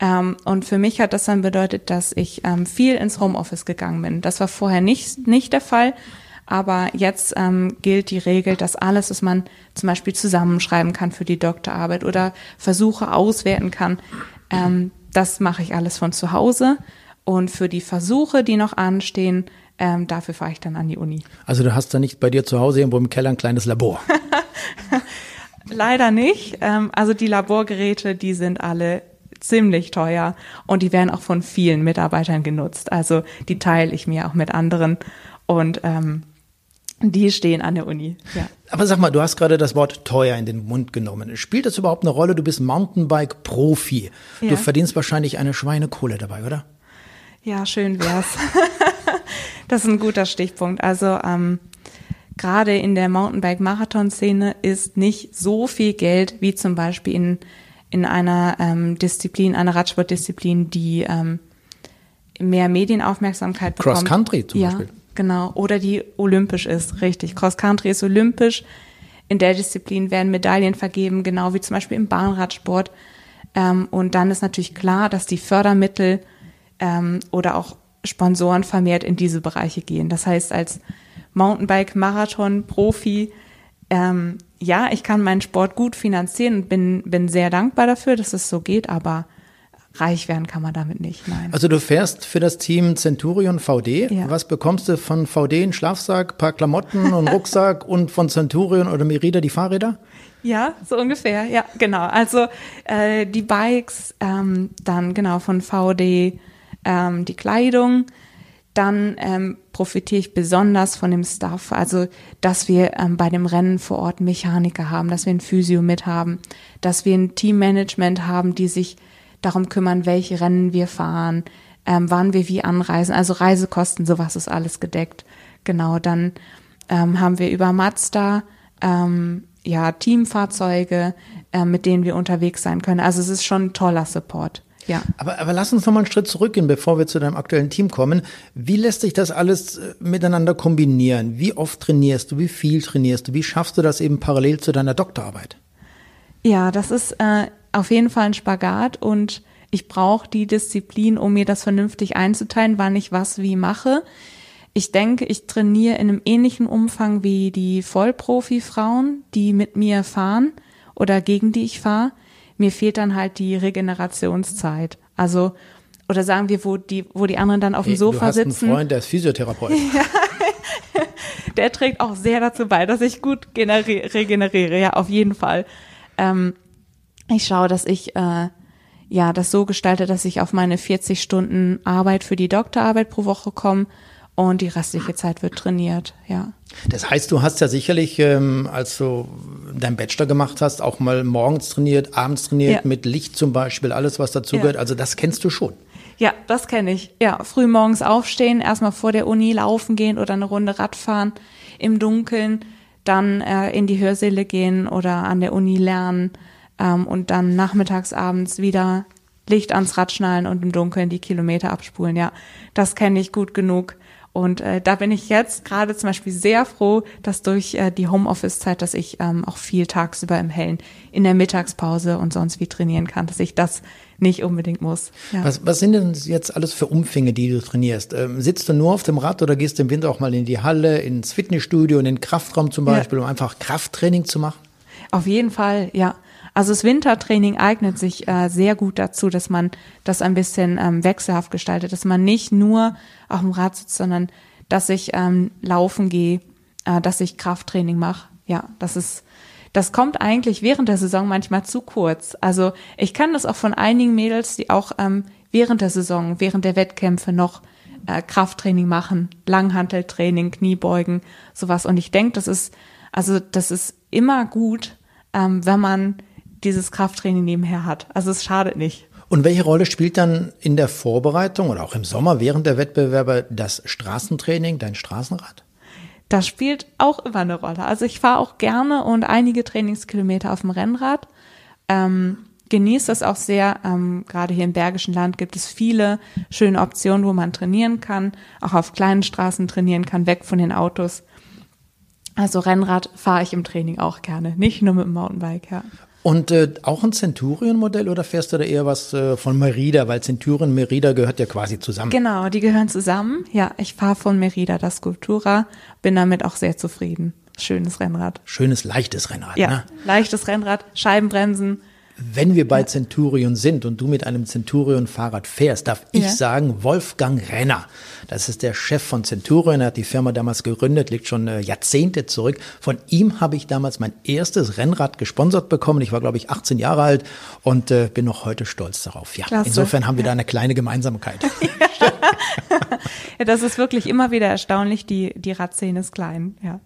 Ähm, und für mich hat das dann bedeutet, dass ich ähm, viel ins Homeoffice gegangen bin. Das war vorher nicht, nicht der Fall. Aber jetzt ähm, gilt die Regel, dass alles, was man zum Beispiel zusammenschreiben kann für die Doktorarbeit oder Versuche auswerten kann, ähm, das mache ich alles von zu Hause. Und für die Versuche, die noch anstehen, ähm, dafür fahre ich dann an die Uni. Also du hast da nicht bei dir zu Hause irgendwo im Keller ein kleines Labor? Leider nicht. Ähm, also die Laborgeräte, die sind alle ziemlich teuer und die werden auch von vielen Mitarbeitern genutzt. Also die teile ich mir auch mit anderen. Und ähm, die stehen an der Uni. Ja. Aber sag mal, du hast gerade das Wort teuer in den Mund genommen. Spielt das überhaupt eine Rolle? Du bist Mountainbike-Profi. Ja. Du verdienst wahrscheinlich eine Schweinekohle dabei, oder? Ja, schön wär's. das ist ein guter Stichpunkt. Also ähm, gerade in der Mountainbike-Marathon-Szene ist nicht so viel Geld wie zum Beispiel in, in einer ähm, Disziplin, einer Radsportdisziplin, die ähm, mehr Medienaufmerksamkeit bekommt. Cross Country zum ja, Beispiel. Genau, oder die olympisch ist, richtig. Cross Country ist olympisch. In der Disziplin werden Medaillen vergeben, genau wie zum Beispiel im Bahnradsport. Ähm, und dann ist natürlich klar, dass die Fördermittel ähm, oder auch Sponsoren vermehrt in diese Bereiche gehen. Das heißt, als Mountainbike-Marathon-Profi, ähm, ja, ich kann meinen Sport gut finanzieren und bin, bin sehr dankbar dafür, dass es so geht, aber reich werden kann man damit nicht. Nein. Also du fährst für das Team Centurion VD. Ja. Was bekommst du von VD? Einen Schlafsack, paar Klamotten und Rucksack und von Centurion oder Merida die Fahrräder? Ja, so ungefähr. Ja, genau. Also äh, die Bikes, ähm, dann genau von VD ähm, die Kleidung. Dann ähm, profitiere ich besonders von dem Staff, also dass wir ähm, bei dem Rennen vor Ort Mechaniker haben, dass wir ein Physio mit haben, dass wir ein Teammanagement haben, die sich darum kümmern, welche Rennen wir fahren, ähm, wann wir wie anreisen, also Reisekosten, sowas ist alles gedeckt. Genau, dann ähm, haben wir über Mazda ähm, ja Teamfahrzeuge, äh, mit denen wir unterwegs sein können. Also es ist schon ein toller Support. Ja. Aber, aber lass uns noch mal einen Schritt zurückgehen, bevor wir zu deinem aktuellen Team kommen. Wie lässt sich das alles äh, miteinander kombinieren? Wie oft trainierst du? Wie viel trainierst du? Wie schaffst du das eben parallel zu deiner Doktorarbeit? Ja, das ist äh, auf jeden Fall ein Spagat und ich brauche die Disziplin, um mir das vernünftig einzuteilen, wann ich was wie mache. Ich denke, ich trainiere in einem ähnlichen Umfang wie die Vollprofi-Frauen, die mit mir fahren oder gegen die ich fahre. Mir fehlt dann halt die Regenerationszeit. Also, oder sagen wir, wo die, wo die anderen dann auf dem Hey, Sofa du hast sitzen. einen Freund, der ist Physiotherapeut. der trägt auch sehr dazu bei, dass ich gut generi- regeneriere, ja, auf jeden Fall. Ähm, ich schaue, dass ich äh, ja das so gestalte, dass ich auf meine 40 Stunden Arbeit für die Doktorarbeit pro Woche komme und die restliche Zeit wird trainiert, ja. Das heißt, du hast ja sicherlich, ähm, als du deinen Bachelor gemacht hast, auch mal morgens trainiert, abends trainiert, Ja. mit Licht zum Beispiel, alles was dazugehört. Ja. Also das kennst du schon. Ja, das kenne ich. Ja, früh morgens aufstehen, erstmal vor der Uni laufen gehen oder eine Runde Radfahren im Dunkeln, dann äh, in die Hörsäle gehen oder an der Uni lernen ähm, und dann nachmittags, abends wieder Licht ans Rad schnallen und im Dunkeln die Kilometer abspulen. Ja, das kenne ich gut genug. Und äh, da bin ich jetzt gerade zum Beispiel sehr froh, dass durch äh, die Homeoffice-Zeit, dass ich ähm, auch viel tagsüber im Hellen in der Mittagspause und sonst wie trainieren kann, dass ich das nicht unbedingt muss. Ja. Was, was sind denn jetzt alles für Umfänge, die du trainierst? Ähm, sitzt du nur auf dem Rad oder gehst du im Winter auch mal in die Halle, ins Fitnessstudio, in den Kraftraum zum Ja. Beispiel, um einfach Krafttraining zu machen? Auf jeden Fall, ja. Also das Wintertraining eignet sich äh, sehr gut dazu, dass man das ein bisschen ähm, wechselhaft gestaltet, dass man nicht nur auf dem Rad sitzt, sondern dass ich ähm, laufen gehe, äh, dass ich Krafttraining mache. Ja, das ist, das kommt eigentlich während der Saison manchmal zu kurz. Also ich kann das auch von einigen Mädels, die auch ähm, während der Saison, während der Wettkämpfe noch äh, Krafttraining machen, Langhanteltraining, Kniebeugen, sowas. Und ich denke, das ist, also das ist immer gut, ähm, wenn man dieses Krafttraining nebenher hat. Also es schadet nicht. Und welche Rolle spielt dann in der Vorbereitung oder auch im Sommer während der Wettbewerbe das Straßentraining, dein Straßenrad? Das spielt auch immer eine Rolle. Also ich fahre auch gerne und einige Trainingskilometer auf dem Rennrad. Ähm, genieße das auch sehr. Ähm, gerade hier im Bergischen Land gibt es viele schöne Optionen, wo man trainieren kann, auch auf kleinen Straßen trainieren kann, weg von den Autos. Also Rennrad fahre ich im Training auch gerne, nicht nur mit dem Mountainbike, ja. Und äh, auch ein Centurion-Modell oder fährst du da eher was äh, von Merida? Weil Centurion und Merida gehört ja quasi zusammen. Genau, die gehören zusammen. Ja, ich fahre von Merida das Sculptura, bin damit auch sehr zufrieden. Schönes Rennrad. Schönes, leichtes Rennrad. Ja, Ne? leichtes Rennrad, Scheibenbremsen. Wenn wir bei Centurion sind und du mit einem Centurion-Fahrrad fährst, darf ich Ja. sagen, Wolfgang Renner. Das ist der Chef von Centurion. Er hat die Firma damals gegründet, liegt schon äh, Jahrzehnte zurück. Von ihm habe ich damals mein erstes Rennrad gesponsert bekommen. Ich war, glaube ich, 18 Jahre alt und äh, bin noch heute stolz darauf. Ja, Klasse. insofern haben wir da eine kleine Gemeinsamkeit. Ja, das ist wirklich immer wieder erstaunlich. Die, die Radszene ist klein, ja.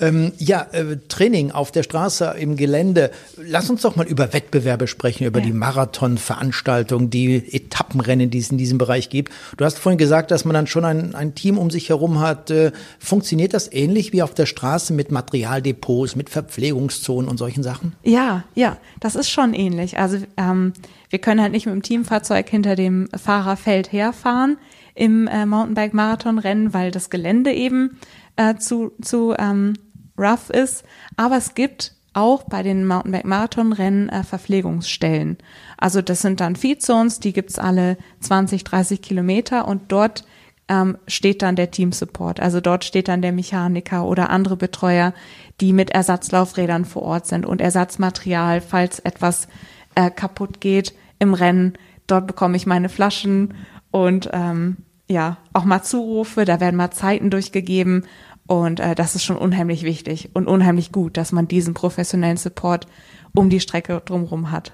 Ähm, ja, äh, Training auf der Straße, im Gelände. Lass uns doch mal über Wettbewerbe sprechen, über ja. die Marathonveranstaltungen, die Etappenrennen, die es in diesem Bereich gibt. Du hast vorhin gesagt, dass man dann schon ein, ein Team um sich herum hat. Äh, funktioniert das ähnlich wie auf der Straße mit Materialdepots, mit Verpflegungszonen und solchen Sachen? Ja, ja, das ist schon ähnlich. Also ähm, wir können halt nicht mit dem Teamfahrzeug hinter dem Fahrerfeld herfahren im äh, Mountainbike-Marathon-Rennen, weil das Gelände eben äh, zu, zu ähm, rough ist. Aber es gibt auch bei den Mountainbike-Marathon-Rennen äh, Verpflegungsstellen. Also das sind dann Feed-Zones, die gibt's alle 20, 30 Kilometer und dort ähm, steht dann der Team-Support. Also dort steht dann der Mechaniker oder andere Betreuer, die mit Ersatzlaufrädern vor Ort sind und Ersatzmaterial, falls etwas äh, kaputt geht im Rennen. Dort bekomme ich meine Flaschen und ähm, ja, auch mal Zurufe, da werden mal Zeiten durchgegeben und äh, das ist schon unheimlich wichtig und unheimlich gut, dass man diesen professionellen Support um die Strecke drumherum hat.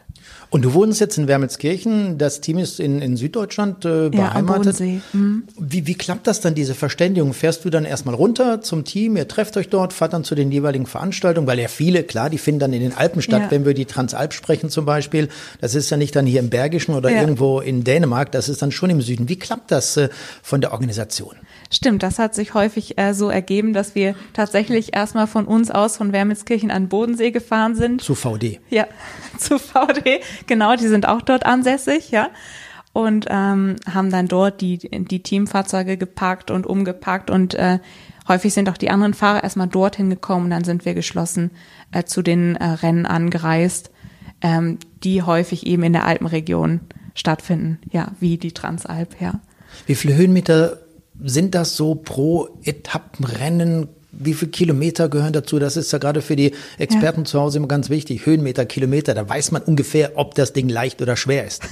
Und du wohnst jetzt in Wermelskirchen, das Team ist in, in Süddeutschland äh, beheimatet. Ja, mhm. wie, wie klappt das dann, diese Verständigung? Fährst du dann erstmal runter zum Team, ihr trefft euch dort, fahrt dann zu den jeweiligen Veranstaltungen, weil ja viele, klar, die finden dann in den Alpen statt, ja. wenn wir die Transalp sprechen zum Beispiel. Das ist ja nicht dann hier im Bergischen oder ja. irgendwo in Dänemark, das ist dann schon im Süden. Wie klappt das äh, von der Organisation? Stimmt, das hat sich häufig äh, so ergeben, dass wir tatsächlich erstmal von uns aus von Wermelskirchen an Bodensee gefahren sind. Zu VD. Ja, zu VD, genau, die sind auch dort ansässig, ja. Und ähm, haben dann dort die, die Teamfahrzeuge gepackt und umgepackt und äh, häufig sind auch die anderen Fahrer erstmal dorthin gekommen dann sind wir geschlossen äh, zu den äh, Rennen angereist, ähm, die häufig eben in der Alpenregion stattfinden, ja, wie die Transalp, ja. Wie viele Höhenmeter sind das so pro Etappenrennen? Wie viele Kilometer gehören dazu? Das ist ja gerade für die Experten ja. zu Hause immer ganz wichtig. Höhenmeter, Kilometer, da weiß man ungefähr, ob das Ding leicht oder schwer ist.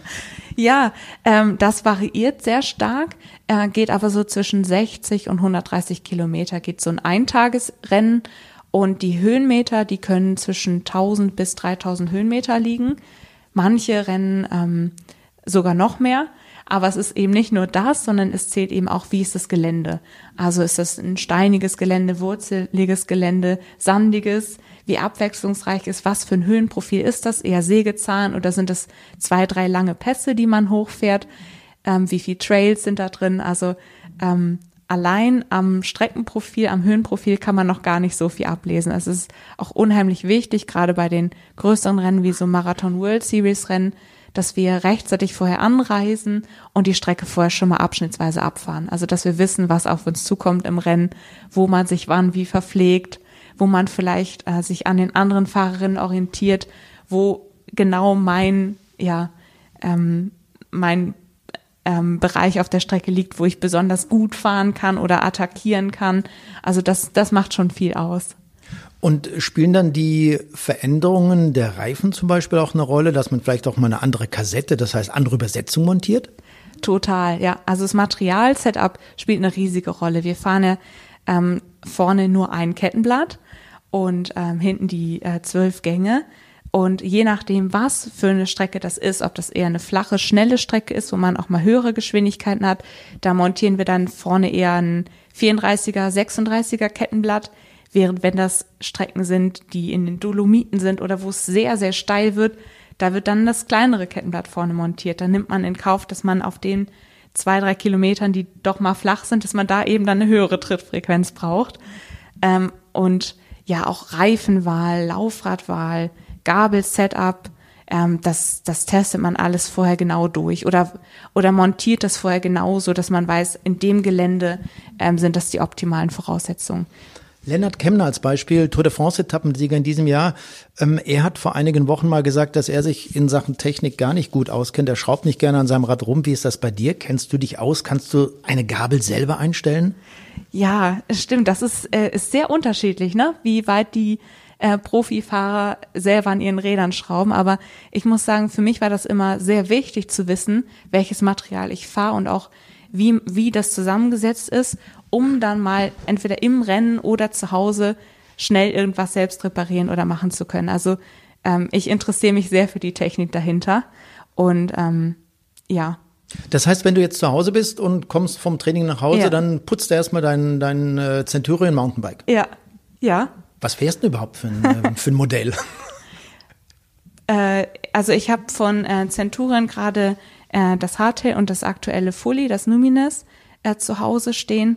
ja, ähm, das variiert sehr stark, äh, geht aber so zwischen 60 und 130 Kilometer, geht so ein Eintagesrennen. Und die Höhenmeter, die können zwischen 1000 bis 3000 Höhenmeter liegen. Manche Rennen ähm, sogar noch mehr. Aber es ist eben nicht nur das, sondern es zählt eben auch, wie ist das Gelände. Also ist das ein steiniges Gelände, wurzeliges Gelände, sandiges, wie abwechslungsreich ist, was für ein Höhenprofil ist das, eher Sägezahn oder sind das zwei, drei lange Pässe, die man hochfährt, ähm, wie viel Trails sind da drin, also ähm, allein am Streckenprofil, am Höhenprofil kann man noch gar nicht so viel ablesen. Es ist auch unheimlich wichtig, gerade bei den größeren Rennen wie so Marathon World Series Rennen, dass wir rechtzeitig vorher anreisen und die Strecke vorher schon mal abschnittsweise abfahren. Also dass wir wissen, was auf uns zukommt im Rennen, wo man sich wann wie verpflegt, wo man vielleicht äh, sich an den anderen Fahrerinnen orientiert, wo genau mein, ja, ähm, mein ähm, Bereich auf der Strecke liegt, wo ich besonders gut fahren kann oder attackieren kann. Also das, das macht schon viel aus. Und spielen dann die Veränderungen der Reifen zum Beispiel auch eine Rolle, dass man vielleicht auch mal eine andere Kassette, das heißt andere Übersetzung montiert? Total, ja. Also das Material-Setup spielt eine riesige Rolle. Wir fahren ja ähm, vorne nur ein Kettenblatt und ähm, hinten die äh, zwölf Gänge. Und je nachdem, was für eine Strecke das ist, ob das eher eine flache, schnelle Strecke ist, wo man auch mal höhere Geschwindigkeiten hat, da montieren wir dann vorne eher ein 34er, 36er Kettenblatt. Während wenn das Strecken sind, die in den Dolomiten sind oder wo es sehr, sehr steil wird, da wird dann das kleinere Kettenblatt vorne montiert. Da nimmt man in Kauf, dass man auf den zwei, drei Kilometern, die doch mal flach sind, dass man da eben dann eine höhere Trittfrequenz braucht. Ähm, und ja, auch Reifenwahl, Laufradwahl, Gabelsetup, ähm, das, das testet man alles vorher genau durch oder, oder montiert das vorher genau so, dass man weiß, in dem Gelände ähm, sind das die optimalen Voraussetzungen. Lennart Kemner als Beispiel, Tour de France-Etappensieger in diesem Jahr. Ähm, er hat vor einigen Wochen mal gesagt, dass er sich in Sachen Technik gar nicht gut auskennt. Er schraubt nicht gerne an seinem Rad rum. Wie ist das bei dir? Kennst du dich aus? Kannst du eine Gabel selber einstellen? Ja, stimmt. Das ist, äh, ist sehr unterschiedlich, ne? wie weit die äh, Profifahrer selber an ihren Rädern schrauben. Aber ich muss sagen, für mich war das immer sehr wichtig zu wissen, welches Material ich fahre und auch wie, wie das zusammengesetzt ist um dann mal entweder im Rennen oder zu Hause schnell irgendwas selbst reparieren oder machen zu können. Also ähm, ich interessiere mich sehr für die Technik dahinter und ähm, ja. Das heißt, wenn du jetzt zu Hause bist und kommst vom Training nach Hause, ja. dann putzt du erstmal dein, dein äh, Centurion Mountainbike. Ja, Ja. Was fährst du überhaupt für ein, äh, für ein Modell? Äh, also ich habe von äh, Centurion gerade äh, das Hardtail und das aktuelle Fully, das Numines, äh, zu Hause stehen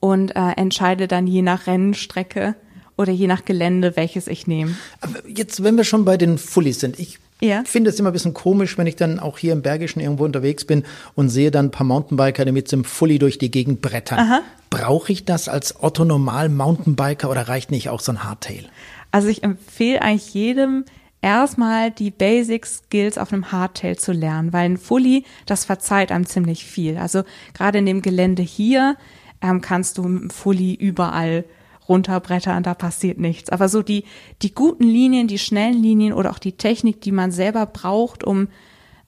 und äh, entscheide dann je nach Rennstrecke oder je nach Gelände, welches ich nehme. Aber jetzt, wenn wir schon bei den Fullies sind, ich Ja. finde es immer ein bisschen komisch, wenn ich dann auch hier im Bergischen irgendwo unterwegs bin und sehe dann ein paar Mountainbiker, die mit so einem Fully durch die Gegend brettern. Brauche ich das als Otto Normal Mountainbiker oder reicht nicht auch so ein Hardtail? Also ich empfehle eigentlich jedem erstmal die Basic Skills auf einem Hardtail zu lernen, weil ein Fully, das verzeiht einem ziemlich viel. Also gerade in dem Gelände hier ähm, kannst du mit dem Fully überall runterbrettern, da passiert nichts. Aber so die, die guten Linien, die schnellen Linien oder auch die Technik, die man selber braucht, um,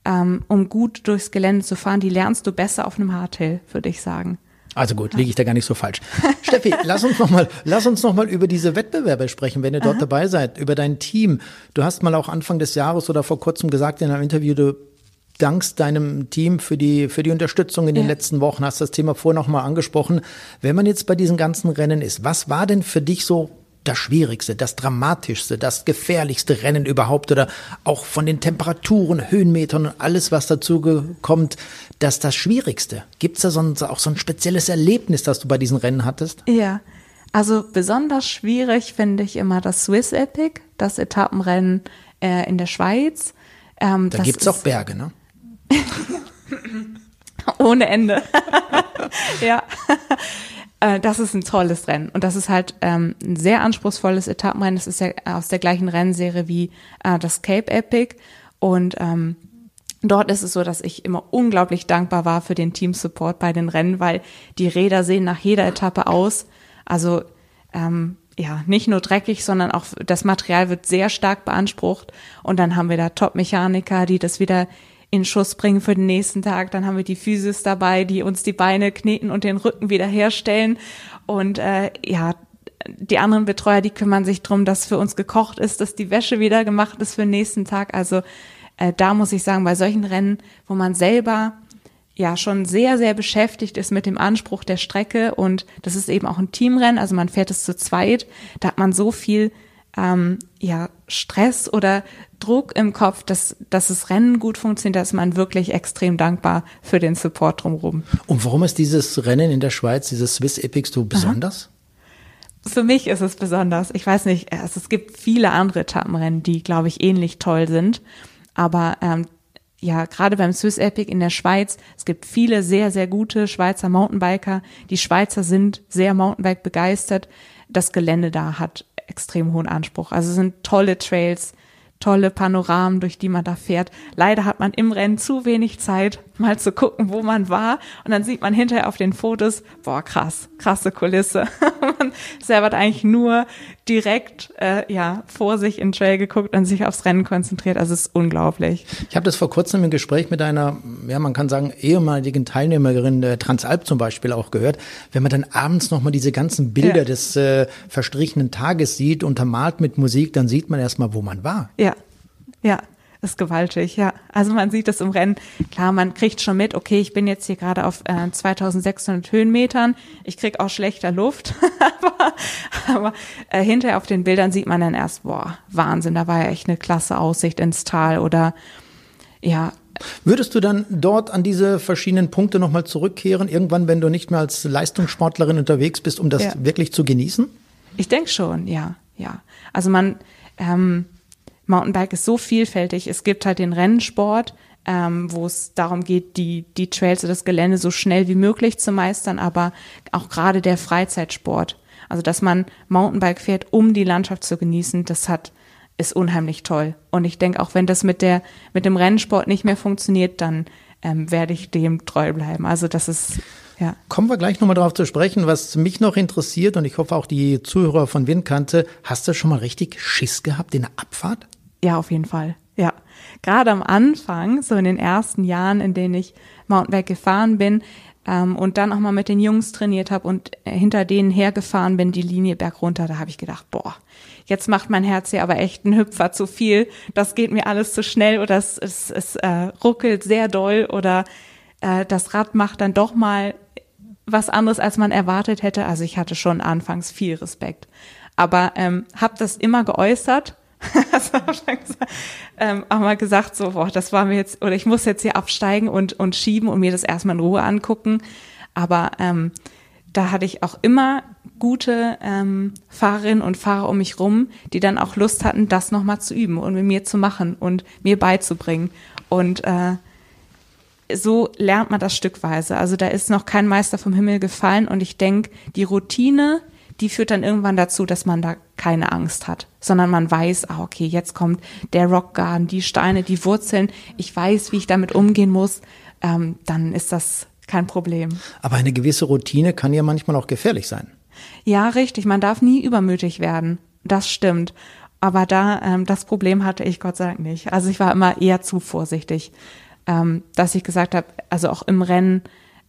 ähm, um gut durchs Gelände zu fahren, die lernst du besser auf einem Hardtail, würde ich sagen. Also gut, liege ich da gar nicht so falsch. Steffi, lass uns noch mal, lass uns noch mal über diese Wettbewerbe sprechen, wenn ihr dort dabei seid, über dein Team. Du hast mal auch Anfang des Jahres oder vor kurzem gesagt in einem Interview, du dankst deinem Team für die für die Unterstützung in den Ja. letzten Wochen. Hast das Thema vorher noch mal angesprochen. Wenn man jetzt bei diesen ganzen Rennen ist, was war denn für dich so das Schwierigste, das Dramatischste, das gefährlichste Rennen überhaupt oder auch von den Temperaturen, Höhenmetern und alles, was dazu kommt, das das Schwierigste? Gibt es da so ein, auch so ein spezielles Erlebnis, das du bei diesen Rennen hattest? Ja, also besonders schwierig finde ich immer das Swiss Epic, das Etappenrennen äh, in der Schweiz. Ähm, Da das gibt's auch Berge, ne? Ohne Ende. ja. Äh, Das ist ein tolles Rennen und das ist halt ähm, ein sehr anspruchsvolles Etappenrennen. Das ist ja aus der gleichen Rennserie wie äh, das Cape Epic und ähm, Dort ist es so, dass ich immer unglaublich dankbar war für den Team-Support bei den Rennen, weil die Räder sehen nach jeder Etappe aus. Also ähm, ja, nicht nur dreckig, sondern auch das Material wird sehr stark beansprucht. Und dann haben wir da Top-Mechaniker, die das wieder in Schuss bringen für den nächsten Tag. Dann haben wir die Physis dabei, die uns die Beine kneten und den Rücken wieder herstellen. Und äh, ja, die anderen Betreuer, die kümmern sich drum, dass für uns gekocht ist, dass die Wäsche wieder gemacht ist für den nächsten Tag. Also äh, da muss ich sagen, bei solchen Rennen, wo man selber ja schon sehr, sehr beschäftigt ist mit dem Anspruch der Strecke und das ist eben auch ein Teamrennen, also man fährt es zu zweit, da hat man so viel ähm, ja, Stress oder Druck im Kopf, dass, dass das Rennen gut funktioniert, da ist man wirklich extrem dankbar für den Support drumherum. Und warum ist dieses Rennen in der Schweiz, dieses Swiss Epics, so besonders? Für mich ist es besonders. Ich weiß nicht, also es gibt viele andere Etappenrennen, die, glaube ich, ähnlich toll sind. Aber ähm, ja, gerade beim Swiss Epic in der Schweiz, es gibt viele sehr, sehr gute Schweizer Mountainbiker. Die Schweizer sind sehr Mountainbike begeistert. Das Gelände da hat extrem hohen Anspruch. Also es sind tolle Trails, tolle Panoramen, durch die man da fährt. Leider hat man im Rennen zu wenig Zeit, mal zu gucken, wo man war. Und dann sieht man hinterher auf den Fotos, boah, krass, krasse Kulisse. man selber hat eigentlich nur direkt äh, ja vor sich in Trail geguckt und sich aufs Rennen konzentriert. Also es ist unglaublich. Ich habe das vor kurzem im Gespräch mit einer, ja, man kann sagen, ehemaligen Teilnehmerin der Transalp zum Beispiel auch gehört. Wenn man dann abends nochmal diese ganzen Bilder Ja. des äh, verstrichenen Tages sieht, untermalt mit Musik, dann sieht man erstmal, wo man war. Ja, ja, ist gewaltig, ja. Also man sieht das im Rennen. Klar, man kriegt schon mit, okay, ich bin jetzt hier gerade auf äh, 2600 Höhenmetern. Ich krieg auch schlechter Luft. aber aber äh, hinterher auf den Bildern sieht man dann erst, boah, Wahnsinn, da war ja echt eine klasse Aussicht ins Tal oder ja, Würdest du dann dort an diese verschiedenen Punkte nochmal zurückkehren, irgendwann, wenn du nicht mehr als Leistungssportlerin unterwegs bist, um das Ja. wirklich zu genießen? Ich denke schon, ja, ja. Also man, ähm, Mountainbike ist so vielfältig. Es gibt halt den Rennsport, ähm, wo es darum geht, die, die Trails oder das Gelände so schnell wie möglich zu meistern, aber auch gerade der Freizeitsport. Also, dass man Mountainbike fährt, um die Landschaft zu genießen, das hat, ist unheimlich toll. Und ich denke, auch wenn das mit der, mit dem Rennsport nicht mehr funktioniert, dann ähm, werde ich dem treu bleiben. Also, das ist, ja. Kommen wir gleich nochmal darauf zu sprechen, was mich noch interessiert und ich hoffe auch die Zuhörer von Windkante. Hast du schon mal richtig Schiss gehabt in der Abfahrt? Ja, auf jeden Fall. Ja. Gerade am Anfang, so in den ersten Jahren, in denen ich Mountainbike gefahren bin ähm, und dann auch mal mit den Jungs trainiert habe und äh, hinter denen hergefahren bin, die Linie bergunter, da habe ich gedacht, boah, jetzt macht mein Herz hier aber echt einen Hüpfer zu viel. Das geht mir alles zu schnell oder es, es, es äh, ruckelt sehr doll oder äh, das Rad macht dann doch mal was anderes, als man erwartet hätte. Also ich hatte schon anfangs viel Respekt. Aber ähm, habe das immer geäußert. schon gesagt, ähm, auch mal gesagt, so, boah, das war mir jetzt, oder ich muss jetzt hier absteigen und, und schieben und mir das erstmal in Ruhe angucken. Aber ähm, da hatte ich auch immer gute ähm, Fahrerinnen und Fahrer um mich rum, die dann auch Lust hatten, das nochmal zu üben und mit mir zu machen und mir beizubringen. Und äh, so lernt man das stückweise. Also da ist noch kein Meister vom Himmel gefallen und ich denke, die Routine, die führt dann irgendwann dazu, dass man da keine Angst hat, sondern man weiß, ah, okay, jetzt kommt der Rockgarden, die Steine, die Wurzeln, ich weiß, wie ich damit umgehen muss, ähm, dann ist das kein Problem. Aber eine gewisse Routine kann ja manchmal auch gefährlich sein. Ja, richtig. Man darf nie übermütig werden. Das stimmt. Aber da, ähm, das Problem hatte ich Gott sei Dank nicht. Also ich war immer eher zu vorsichtig, ähm, dass ich gesagt habe, also auch im Rennen,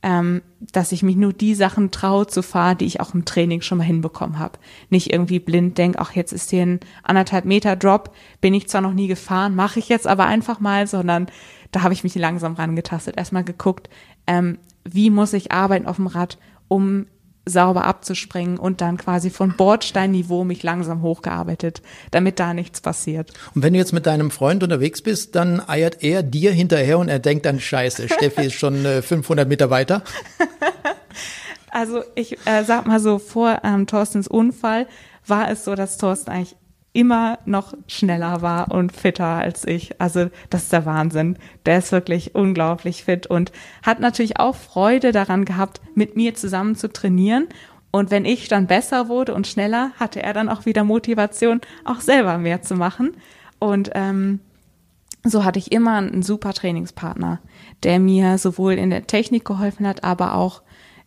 ähm, dass ich mich nur die Sachen traue zu fahren, die ich auch im Training schon mal hinbekommen habe. Nicht irgendwie blind denk, ach jetzt ist hier ein anderthalb Meter Drop, bin ich zwar noch nie gefahren, mache ich jetzt aber einfach mal, sondern da habe ich mich langsam rangetastet, erstmal geguckt, ähm, wie muss ich arbeiten auf dem Rad, um sauber abzuspringen und dann quasi von Bordsteinniveau mich langsam hochgearbeitet, damit da nichts passiert. Und wenn du jetzt mit deinem Freund unterwegs bist, dann eiert er dir hinterher und er denkt dann, scheiße, Steffi ist schon äh, 500 Meter weiter. Also ich äh, sag mal so, vor ähm, Thorstens Unfall war es so, dass Thorsten eigentlich immer noch schneller war und fitter als ich. Also das ist der Wahnsinn. Der ist wirklich unglaublich fit und hat natürlich auch Freude daran gehabt, mit mir zusammen zu trainieren. Und wenn ich dann besser wurde und schneller, hatte er dann auch wieder Motivation, auch selber mehr zu machen. Und ähm, so hatte ich immer einen super Trainingspartner, der mir sowohl in der Technik geholfen hat, aber auch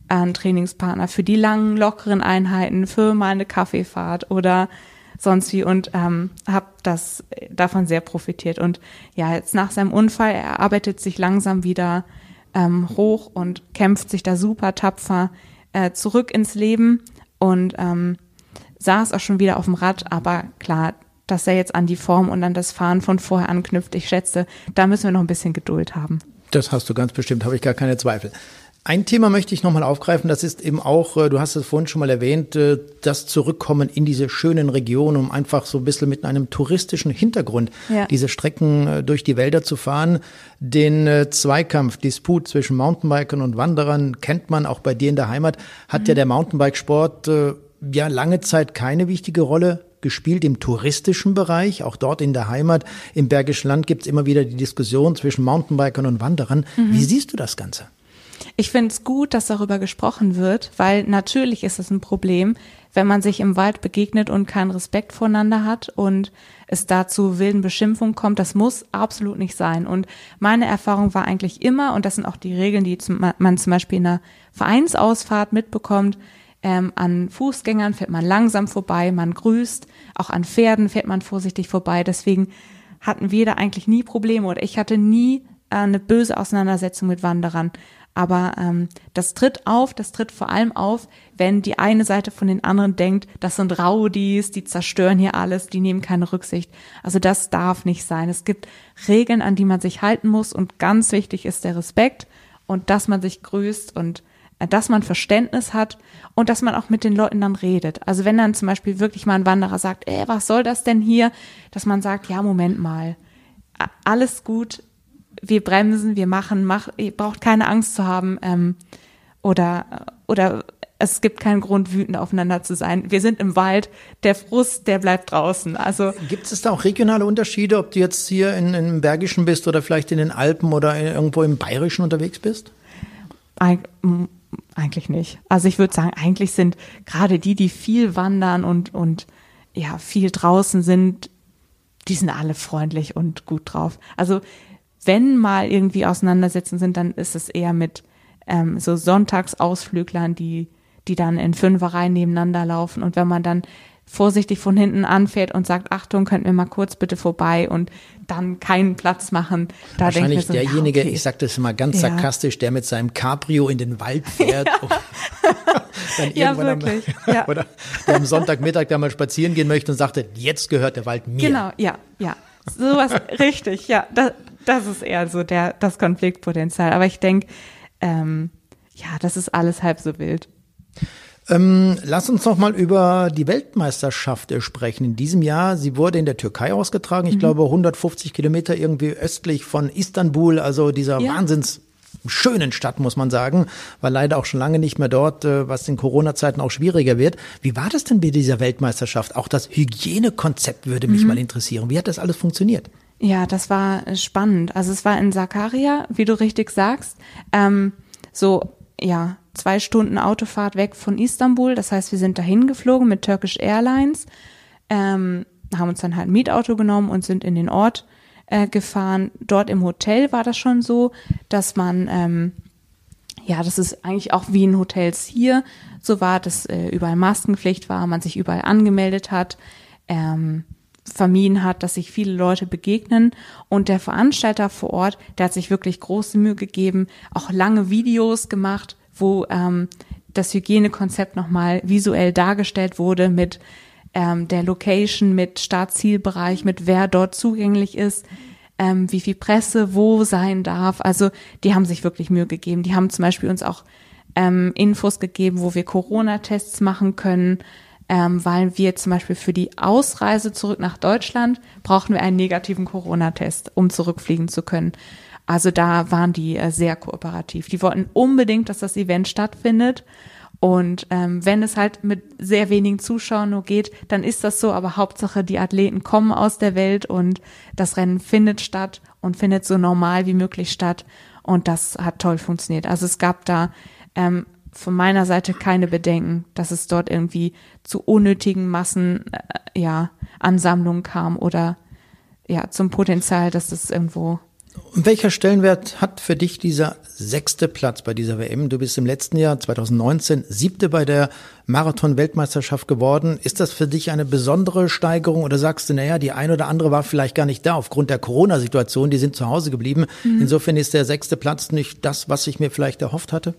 einen Trainingspartner für die langen, lockeren Einheiten, für mal eine Kaffeefahrt oder sonst wie und ähm, habe das davon sehr profitiert. Und ja, jetzt nach seinem Unfall, er arbeitet sich langsam wieder ähm, hoch und kämpft sich da super tapfer äh, zurück ins Leben und ähm, saß auch schon wieder auf dem Rad, aber klar, dass er jetzt an die Form und an das Fahren von vorher anknüpft, ich schätze, da müssen wir noch ein bisschen Geduld haben. Das hast du ganz bestimmt, habe ich gar keine Zweifel. Ein Thema möchte ich nochmal aufgreifen, das ist eben auch, äh, du hast es vorhin schon mal erwähnt, äh, das Zurückkommen in diese schönen Regionen, um einfach so ein bisschen mit einem touristischen Hintergrund ja. diese Strecken äh, durch die Wälder zu fahren. Den Zweikampf, Disput zwischen Mountainbikern und Wanderern kennt man auch bei dir in der Heimat. Hat mhm. ja der Mountainbikesport ja lange Zeit keine wichtige Rolle gespielt im touristischen Bereich. Auch dort in der Heimat, im Bergischen Land gibt es immer wieder die Diskussion zwischen Mountainbikern und Wanderern. Mhm. Wie siehst du das Ganze? Ich finde es gut, dass darüber gesprochen wird, weil natürlich ist es ein Problem, wenn man sich im Wald begegnet und keinen Respekt voneinander hat und es dazu wilden Beschimpfungen kommt. Das muss absolut nicht sein. Und meine Erfahrung war eigentlich immer, und das sind auch die Regeln, die man zum Beispiel in einer Vereinsausfahrt mitbekommt, ähm, an Fußgängern fährt man langsam vorbei, man grüßt, auch an Pferden fährt man vorsichtig vorbei. Deswegen hatten wir da eigentlich nie Probleme oder ich hatte nie äh, eine böse Auseinandersetzung mit Wanderern. Aber ähm, das tritt auf, das tritt vor allem auf, wenn die eine Seite von den anderen denkt, das sind Raudis, die zerstören hier alles, die nehmen keine Rücksicht. Also das darf nicht sein. Es gibt Regeln, an die man sich halten muss und ganz wichtig ist der Respekt und dass man sich grüßt und äh, dass man Verständnis hat und dass man auch mit den Leuten dann redet. Also wenn dann zum Beispiel wirklich mal ein Wanderer sagt, ey, was soll das denn hier? Dass man sagt, ja, Moment mal, alles gut, wir bremsen, wir machen, mach, ihr braucht keine Angst zu haben ähm, oder, oder es gibt keinen Grund, wütend aufeinander zu sein. Wir sind im Wald, der Frust, der bleibt draußen. Also Gibt es da auch regionale Unterschiede, ob du jetzt hier in, in, im Bergischen bist oder vielleicht in den Alpen oder irgendwo im Bayerischen unterwegs bist? Eig eigentlich nicht. Also ich würde sagen, eigentlich sind gerade die, die viel wandern und, und ja, viel draußen sind, die sind alle freundlich und gut drauf. Also wenn mal irgendwie Auseinandersetzungen sind, dann ist es eher mit ähm, so Sonntagsausflüglern, die, die dann in Fünferreihen nebeneinander laufen. Und wenn man dann vorsichtig von hinten anfährt und sagt, Achtung, könnt mir mal kurz bitte vorbei und dann keinen Platz machen. Da Wahrscheinlich so, derjenige, ja, okay. ich sage das immer ganz ja. sarkastisch, der mit seinem Cabrio in den Wald fährt. Ja, dann ja wirklich. Am, ja. oder der am Sonntagmittag da mal spazieren gehen möchte und sagte, jetzt gehört der Wald mir. Genau, ja, ja. Sowas, richtig, ja. Das, das ist eher so der, das Konfliktpotenzial. Aber ich denke, ähm, ja, das ist alles halb so wild. Ähm, lass uns noch mal über die Weltmeisterschaft sprechen. In diesem Jahr, sie wurde in der Türkei ausgetragen. Ich mhm. glaube 150 Kilometer irgendwie östlich von Istanbul, also dieser ja. Wahnsinns schönen Stadt, muss man sagen, war leider auch schon lange nicht mehr dort, äh, was in Corona-Zeiten auch schwieriger wird. Wie war das denn bei dieser Weltmeisterschaft? Auch das Hygienekonzept würde mich mhm. mal interessieren. Wie hat das alles funktioniert? Ja, das war äh, spannend. Also es war in Sakarya, wie du richtig sagst, ähm, so ja zwei Stunden Autofahrt weg von Istanbul. Das heißt, wir sind dahin geflogen mit Turkish Airlines, ähm, haben uns dann halt ein Mietauto genommen und sind in den Ort äh, gefahren. Dort im Hotel war das schon so, dass man, ähm, ja, das ist eigentlich auch wie in Hotels hier so war, dass äh, überall Maskenpflicht war, man sich überall angemeldet hat. Ähm, vermieden hat, dass sich viele Leute begegnen. Und der Veranstalter vor Ort, der hat sich wirklich große Mühe gegeben, auch lange Videos gemacht, wo ähm, das Hygienekonzept nochmal visuell dargestellt wurde mit ähm, der Location, mit Startzielbereich, mit wer dort zugänglich ist, ähm, wie viel Presse wo sein darf. Also die haben sich wirklich Mühe gegeben. Die haben zum Beispiel uns auch ähm, Infos gegeben, wo wir Corona-Tests machen können, ähm, weil wir zum Beispiel für die Ausreise zurück nach Deutschland brauchen wir einen negativen Corona-Test, um zurückfliegen zu können. Also da waren die äh, sehr kooperativ. Die wollten unbedingt, dass das Event stattfindet. Und ähm, wenn es halt mit sehr wenigen Zuschauern nur geht, dann ist das so. Aber Hauptsache, die Athleten kommen aus der Welt und das Rennen findet statt und findet so normal wie möglich statt. Und das hat toll funktioniert. Also es gab da ähm, von meiner Seite keine Bedenken, dass es dort irgendwie zu unnötigen Massen, äh, ja, Ansammlungen kam oder ja, zum Potenzial, dass das irgendwo und welcher Stellenwert hat für dich dieser sechste Platz bei dieser WM? Du bist im letzten Jahr 2019 siebte bei der Marathon-Weltmeisterschaft geworden. Ist das für dich eine besondere Steigerung oder sagst du, naja, die ein oder andere war vielleicht gar nicht da aufgrund der Corona-Situation, die sind zu Hause geblieben. Mhm. Insofern ist der sechste Platz nicht das, was ich mir vielleicht erhofft hatte?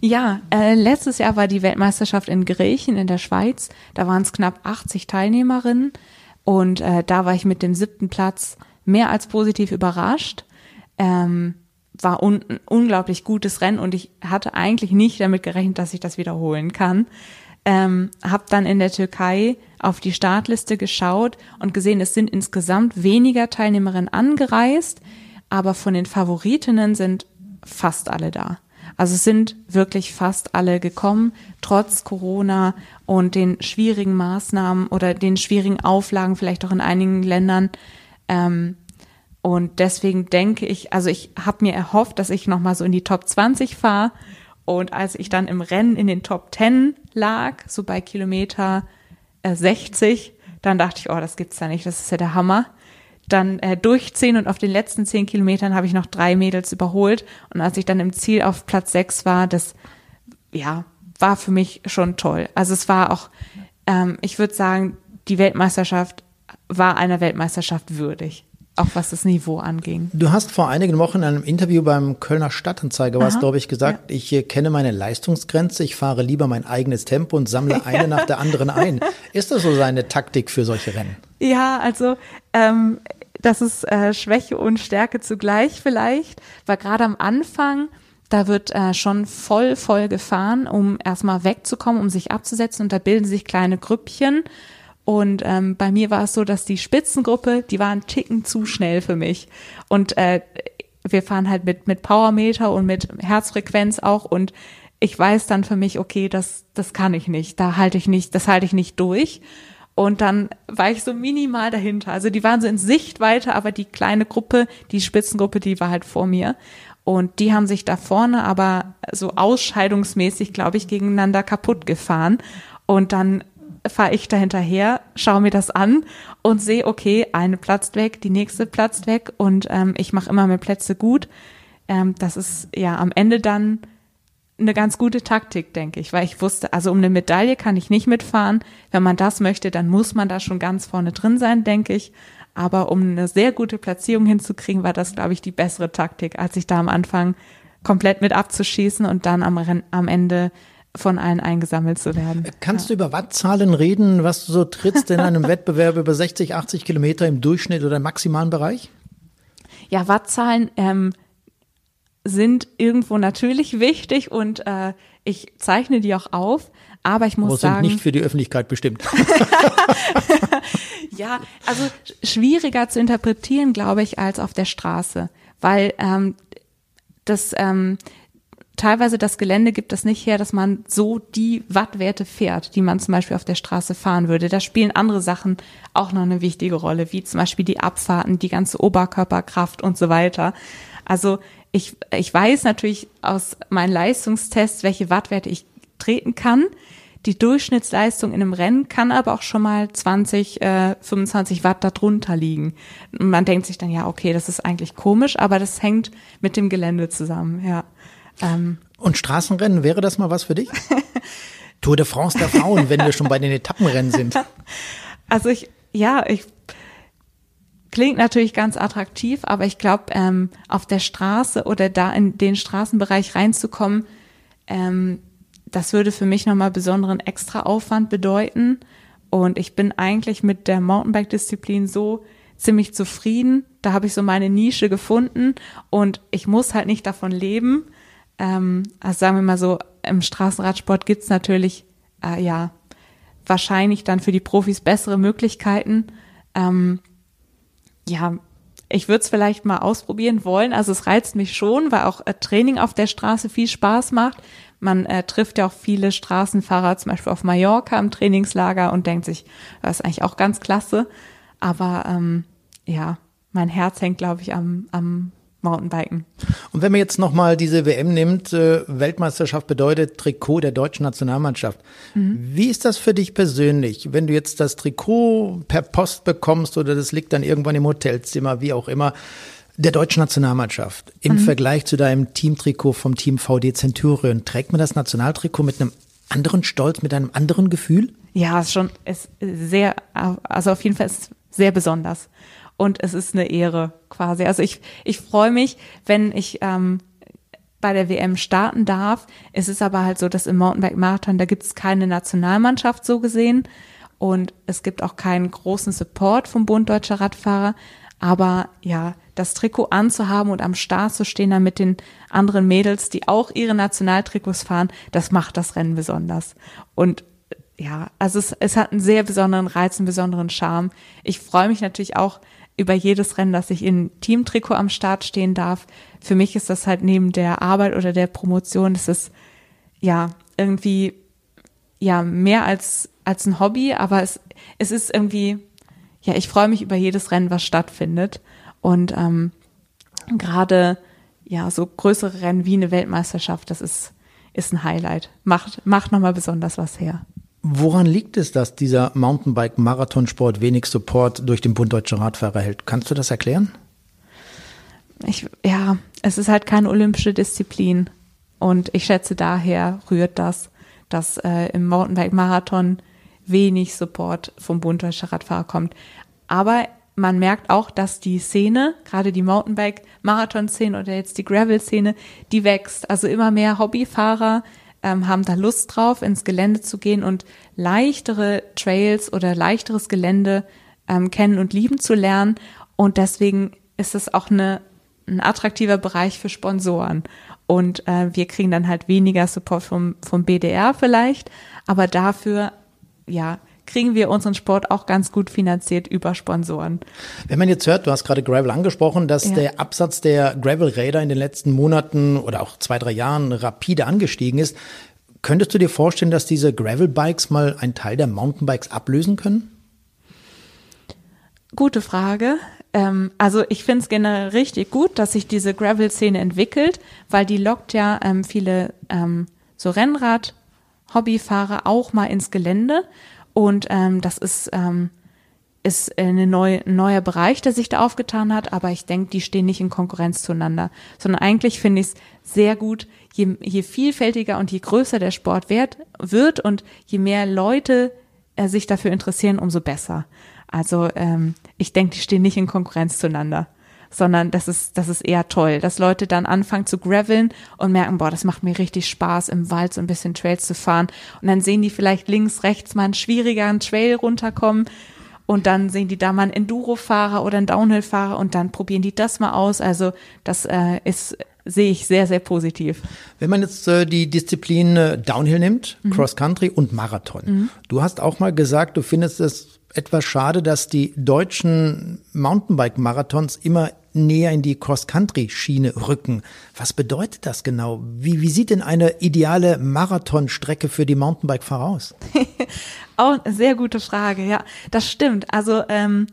Ja, äh, letztes Jahr war die Weltmeisterschaft in Griechen in der Schweiz. Da waren es knapp 80 Teilnehmerinnen und äh, da war ich mit dem siebten Platz mehr als positiv überrascht. Ähm, war un unglaublich gutes Rennen und ich hatte eigentlich nicht damit gerechnet, dass ich das wiederholen kann. Ähm, hab dann in der Türkei auf die Startliste geschaut und gesehen, es sind insgesamt weniger Teilnehmerinnen angereist, aber von den Favoritinnen sind fast alle da. Also es sind wirklich fast alle gekommen, trotz Corona und den schwierigen Maßnahmen oder den schwierigen Auflagen, vielleicht auch in einigen Ländern. Ähm, und deswegen denke ich, also ich habe mir erhofft, dass ich nochmal so in die Top 20 fahre. Und als ich dann im Rennen in den Top 10 lag, so bei Kilometer äh, 60, dann dachte ich, oh, das gibt's da nicht, das ist ja der Hammer. Dann äh, durchziehen und auf den letzten 10 Kilometern habe ich noch drei Mädels überholt. Und als ich dann im Ziel auf Platz 6 war, das, ja, war für mich schon toll. Also es war auch, ähm, ich würde sagen, die Weltmeisterschaft war einer Weltmeisterschaft würdig. Auch was das Niveau anging. Du hast vor einigen Wochen in einem Interview beim Kölner Stadtanzeiger was, glaube ich, gesagt, ja. ich äh, kenne meine Leistungsgrenze, ich fahre lieber mein eigenes Tempo und sammle eine nach der anderen ein. Ist das so seine Taktik für solche Rennen? Ja, also ähm, das ist äh, Schwäche und Stärke zugleich vielleicht, weil gerade am Anfang da wird äh, schon voll, voll gefahren, um erstmal wegzukommen, um sich abzusetzen und da bilden sich kleine Grüppchen und ähm, bei mir war es so, dass die Spitzengruppe, die war ein Ticken zu schnell für mich. Und äh, wir fahren halt mit, mit Powermeter und mit Herzfrequenz auch. Und ich weiß dann für mich, okay, das, das kann ich nicht. Da halte ich nicht, das halte ich nicht durch. Und dann war ich so minimal dahinter. Also die waren so in Sichtweite, aber die kleine Gruppe, die Spitzengruppe, die war halt vor mir. Und die haben sich da vorne aber so ausscheidungsmäßig, glaube ich, gegeneinander kaputt gefahren. Und dann fahre ich da hinterher, schaue mir das an und sehe, okay, eine platzt weg, die nächste platzt weg und ähm, ich mache immer mehr Plätze gut. Ähm, das ist ja am Ende dann eine ganz gute Taktik, denke ich, weil ich wusste, also um eine Medaille kann ich nicht mitfahren. Wenn man das möchte, dann muss man da schon ganz vorne drin sein, denke ich. Aber um eine sehr gute Platzierung hinzukriegen, war das, glaube ich, die bessere Taktik, als ich da am Anfang komplett mit abzuschießen und dann am, am Ende von allen eingesammelt zu werden. Kannst ja. du über Wattzahlen reden, was du so trittst in einem Wettbewerb über 60, 80 Kilometer im Durchschnitt oder im maximalen Bereich? Ja, Wattzahlen, ähm, sind irgendwo natürlich wichtig und äh, ich zeichne die auch auf, aber ich muss aber sagen. nicht für die Öffentlichkeit bestimmt. ja, also schwieriger zu interpretieren, glaube ich, als auf der Straße, weil ähm, das ähm, teilweise das Gelände gibt es nicht her, dass man so die Wattwerte fährt, die man zum Beispiel auf der Straße fahren würde. Da spielen andere Sachen auch noch eine wichtige Rolle, wie zum Beispiel die Abfahrten, die ganze Oberkörperkraft und so weiter. Also ich, ich weiß natürlich aus meinen Leistungstests, welche Wattwerte ich treten kann. Die Durchschnittsleistung in einem Rennen kann aber auch schon mal 20, äh, 25 Watt darunter liegen. Und man denkt sich dann, ja, okay, das ist eigentlich komisch, aber das hängt mit dem Gelände zusammen, ja. Ähm. Und Straßenrennen, wäre das mal was für dich? Tour de France der Frauen, wenn wir schon bei den Etappenrennen sind. Also ich, ja, ich Klingt natürlich ganz attraktiv, aber ich glaube, ähm, auf der Straße oder da in den Straßenbereich reinzukommen, ähm, das würde für mich nochmal besonderen Extraaufwand bedeuten. Und ich bin eigentlich mit der Mountainbike-Disziplin so ziemlich zufrieden. Da habe ich so meine Nische gefunden und ich muss halt nicht davon leben. Ähm, also sagen wir mal so, im Straßenradsport gibt's natürlich, äh, ja, wahrscheinlich dann für die Profis bessere Möglichkeiten. Ähm, ja, ich würde es vielleicht mal ausprobieren wollen. Also es reizt mich schon, weil auch äh, Training auf der Straße viel Spaß macht. Man äh, trifft ja auch viele Straßenfahrer, zum Beispiel auf Mallorca im Trainingslager und denkt sich, das ist eigentlich auch ganz klasse. Aber ähm, ja, mein Herz hängt, glaube ich, am, am Mountainbiken. Und wenn man jetzt nochmal diese WM nimmt, äh, Weltmeisterschaft bedeutet Trikot der deutschen Nationalmannschaft. Mhm. Wie ist das für dich persönlich, wenn du jetzt das Trikot per Post bekommst oder das liegt dann irgendwann im Hotelzimmer, wie auch immer, der deutschen Nationalmannschaft im mhm. Vergleich zu deinem Teamtrikot vom Team VD Centurion? Trägt man das Nationaltrikot mit einem anderen Stolz, mit einem anderen Gefühl? Ja, ist schon ist sehr, also auf jeden Fall ist sehr besonders und es ist eine Ehre quasi. Also ich, ich freue mich, wenn ich ähm, bei der WM starten darf. Es ist aber halt so, dass im Mountainbike-Marathon, da gibt es keine Nationalmannschaft so gesehen und es gibt auch keinen großen Support vom Bund Deutscher Radfahrer. Aber ja, das Trikot anzuhaben und am Start zu stehen dann mit den anderen Mädels, die auch ihre Nationaltrikots fahren, das macht das Rennen besonders. Und ja, also es, es hat einen sehr besonderen Reiz, einen besonderen Charme. Ich freue mich natürlich auch, über jedes Rennen, dass ich in Teamtrikot am Start stehen darf. Für mich ist das halt neben der Arbeit oder der Promotion, das ist ja irgendwie ja mehr als als ein Hobby, aber es es ist irgendwie ja ich freue mich über jedes Rennen, was stattfindet und ähm, gerade ja so größere Rennen wie eine Weltmeisterschaft, das ist ist ein Highlight, macht macht noch mal besonders was her. Woran liegt es, dass dieser Mountainbike-Marathonsport wenig Support durch den Bund Deutscher Radfahrer hält? Kannst du das erklären? Ich, ja, es ist halt keine olympische Disziplin. Und ich schätze, daher rührt das, dass äh, im Mountainbike-Marathon wenig Support vom Bund Deutscher Radfahrer kommt. Aber man merkt auch, dass die Szene, gerade die Mountainbike-Marathon-Szene oder jetzt die Gravel-Szene, die wächst. Also immer mehr Hobbyfahrer ähm, haben da Lust drauf, ins Gelände zu gehen und leichtere Trails oder leichteres Gelände ähm, kennen und lieben zu lernen. Und deswegen ist es auch eine, ein attraktiver Bereich für Sponsoren. Und äh, wir kriegen dann halt weniger Support vom, vom BDR vielleicht, aber dafür, ja, kriegen wir unseren Sport auch ganz gut finanziert über Sponsoren. Wenn man jetzt hört, du hast gerade Gravel angesprochen, dass ja. der Absatz der Gravel-Räder in den letzten Monaten oder auch zwei, drei Jahren rapide angestiegen ist, könntest du dir vorstellen, dass diese Gravel-Bikes mal einen Teil der Mountainbikes ablösen können? Gute Frage. Ähm, also ich finde es generell richtig gut, dass sich diese Gravel-Szene entwickelt, weil die lockt ja ähm, viele ähm, so Rennrad, Hobbyfahrer auch mal ins Gelände und ähm, das ist, ähm, ist eine neue, ein neuer Bereich, der sich da aufgetan hat, aber ich denke, die stehen nicht in Konkurrenz zueinander, sondern eigentlich finde ich es sehr gut, je, je vielfältiger und je größer der Sport wird, wird und je mehr Leute äh, sich dafür interessieren, umso besser. Also ähm, ich denke, die stehen nicht in Konkurrenz zueinander sondern das ist, das ist eher toll, dass Leute dann anfangen zu graveln und merken, boah, das macht mir richtig Spaß, im Wald so ein bisschen Trails zu fahren. Und dann sehen die vielleicht links, rechts mal einen schwierigeren Trail runterkommen und dann sehen die da mal einen Enduro-Fahrer oder einen Downhill-Fahrer und dann probieren die das mal aus. Also das äh, ist sehe ich sehr, sehr positiv. Wenn man jetzt äh, die Disziplin äh, Downhill nimmt, mhm. Cross Country und Marathon. Mhm. Du hast auch mal gesagt, du findest es etwas schade, dass die deutschen Mountainbike-Marathons immer näher in die Cross-Country-Schiene rücken. Was bedeutet das genau? Wie, wie sieht denn eine ideale Marathonstrecke für die Mountainbike-Fahrer aus? Auch eine sehr gute Frage, ja. Das stimmt. Also ähm,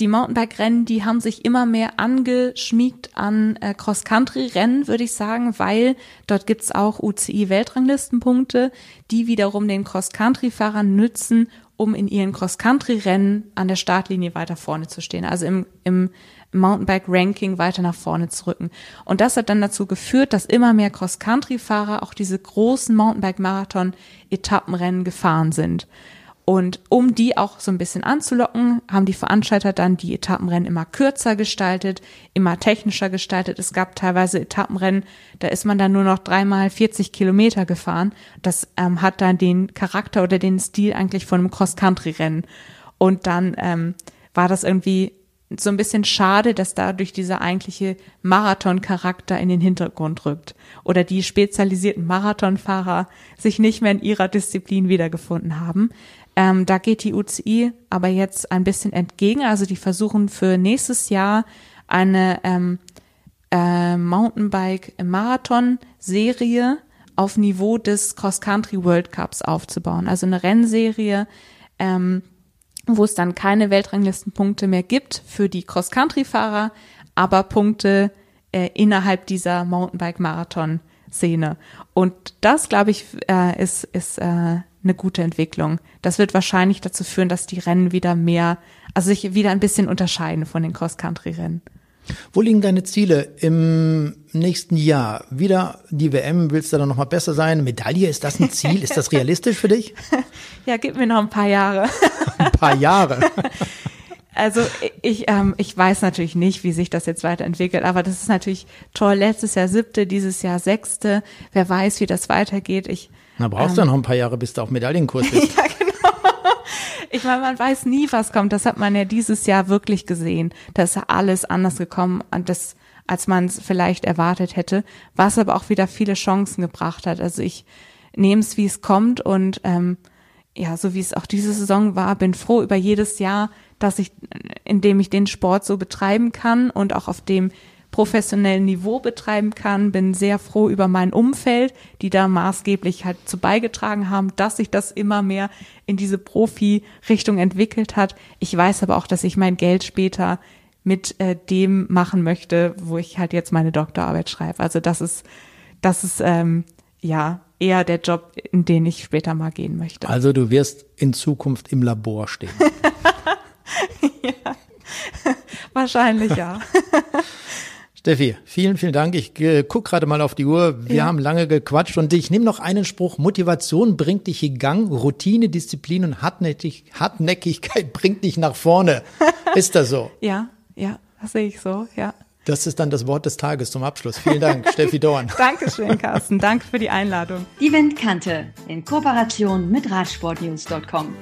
die Mountainbike-Rennen, die haben sich immer mehr angeschmiegt an äh, Cross-Country-Rennen, würde ich sagen, weil dort gibt's auch UCI-Weltranglistenpunkte, die wiederum den Cross-Country-Fahrern nützen, um in ihren Cross-Country-Rennen an der Startlinie weiter vorne zu stehen. Also im, im Mountainbike-Ranking weiter nach vorne zu rücken. Und das hat dann dazu geführt, dass immer mehr Cross-Country-Fahrer auch diese großen Mountainbike-Marathon-Etappenrennen gefahren sind. Und um die auch so ein bisschen anzulocken, haben die Veranstalter dann die Etappenrennen immer kürzer gestaltet, immer technischer gestaltet. Es gab teilweise Etappenrennen, da ist man dann nur noch dreimal 40 Kilometer gefahren. Das ähm, hat dann den Charakter oder den Stil eigentlich von einem Cross-Country-Rennen. Und dann ähm, war das irgendwie so ein bisschen schade, dass dadurch dieser eigentliche Marathon-Charakter in den Hintergrund rückt oder die spezialisierten Marathonfahrer sich nicht mehr in ihrer Disziplin wiedergefunden haben. Ähm, da geht die UCI aber jetzt ein bisschen entgegen. Also die versuchen für nächstes Jahr eine ähm, äh, Mountainbike-Marathon-Serie auf Niveau des Cross-Country World Cups aufzubauen. Also eine Rennserie, ähm, wo es dann keine Weltranglistenpunkte mehr gibt für die Cross-Country-Fahrer, aber Punkte äh, innerhalb dieser Mountainbike-Marathon-Szene. Und das, glaube ich, äh, ist, ist äh, eine gute Entwicklung. Das wird wahrscheinlich dazu führen, dass die Rennen wieder mehr, also sich wieder ein bisschen unterscheiden von den Cross-Country-Rennen. Wo liegen deine Ziele im nächsten Jahr? Wieder die WM, willst du da noch mal besser sein? Medaille, ist das ein Ziel? Ist das realistisch für dich? Ja, gib mir noch ein paar Jahre. Ein paar Jahre. Also ich, ähm, ich weiß natürlich nicht, wie sich das jetzt weiterentwickelt, aber das ist natürlich toll. Letztes Jahr siebte, dieses Jahr sechste. Wer weiß, wie das weitergeht. Ich, Na, brauchst ähm, du ja noch ein paar Jahre, bis du auf Medaillenkurs bist. ja, genau. Ich meine, man weiß nie, was kommt. Das hat man ja dieses Jahr wirklich gesehen. Da ist ja alles anders gekommen, das, als man es vielleicht erwartet hätte, was aber auch wieder viele Chancen gebracht hat. Also ich nehme es, wie es kommt und ähm, ja, so wie es auch diese Saison war, bin froh über jedes Jahr, dass ich, in dem ich den Sport so betreiben kann und auch auf dem professionellen Niveau betreiben kann. Bin sehr froh über mein Umfeld, die da maßgeblich halt zu beigetragen haben, dass sich das immer mehr in diese Profi-Richtung entwickelt hat. Ich weiß aber auch, dass ich mein Geld später mit äh, dem machen möchte, wo ich halt jetzt meine Doktorarbeit schreibe. Also das ist, das ist ähm, ja eher der Job, in den ich später mal gehen möchte. Also du wirst in Zukunft im Labor stehen. ja. Wahrscheinlich ja. Steffi, vielen, vielen Dank. Ich äh, guck gerade mal auf die Uhr. Wir ja. haben lange gequatscht und ich nehme noch einen Spruch. Motivation bringt dich in Gang, Routine, Disziplin und Hartnäckig, Hartnäckigkeit bringt dich nach vorne. Ist das so? Ja, ja, das sehe ich so, ja. Das ist dann das Wort des Tages zum Abschluss. Vielen Dank, Steffi Dorn. Dankeschön, Carsten. Danke für die Einladung. Die Windkante in Kooperation mit Radsportnews.com.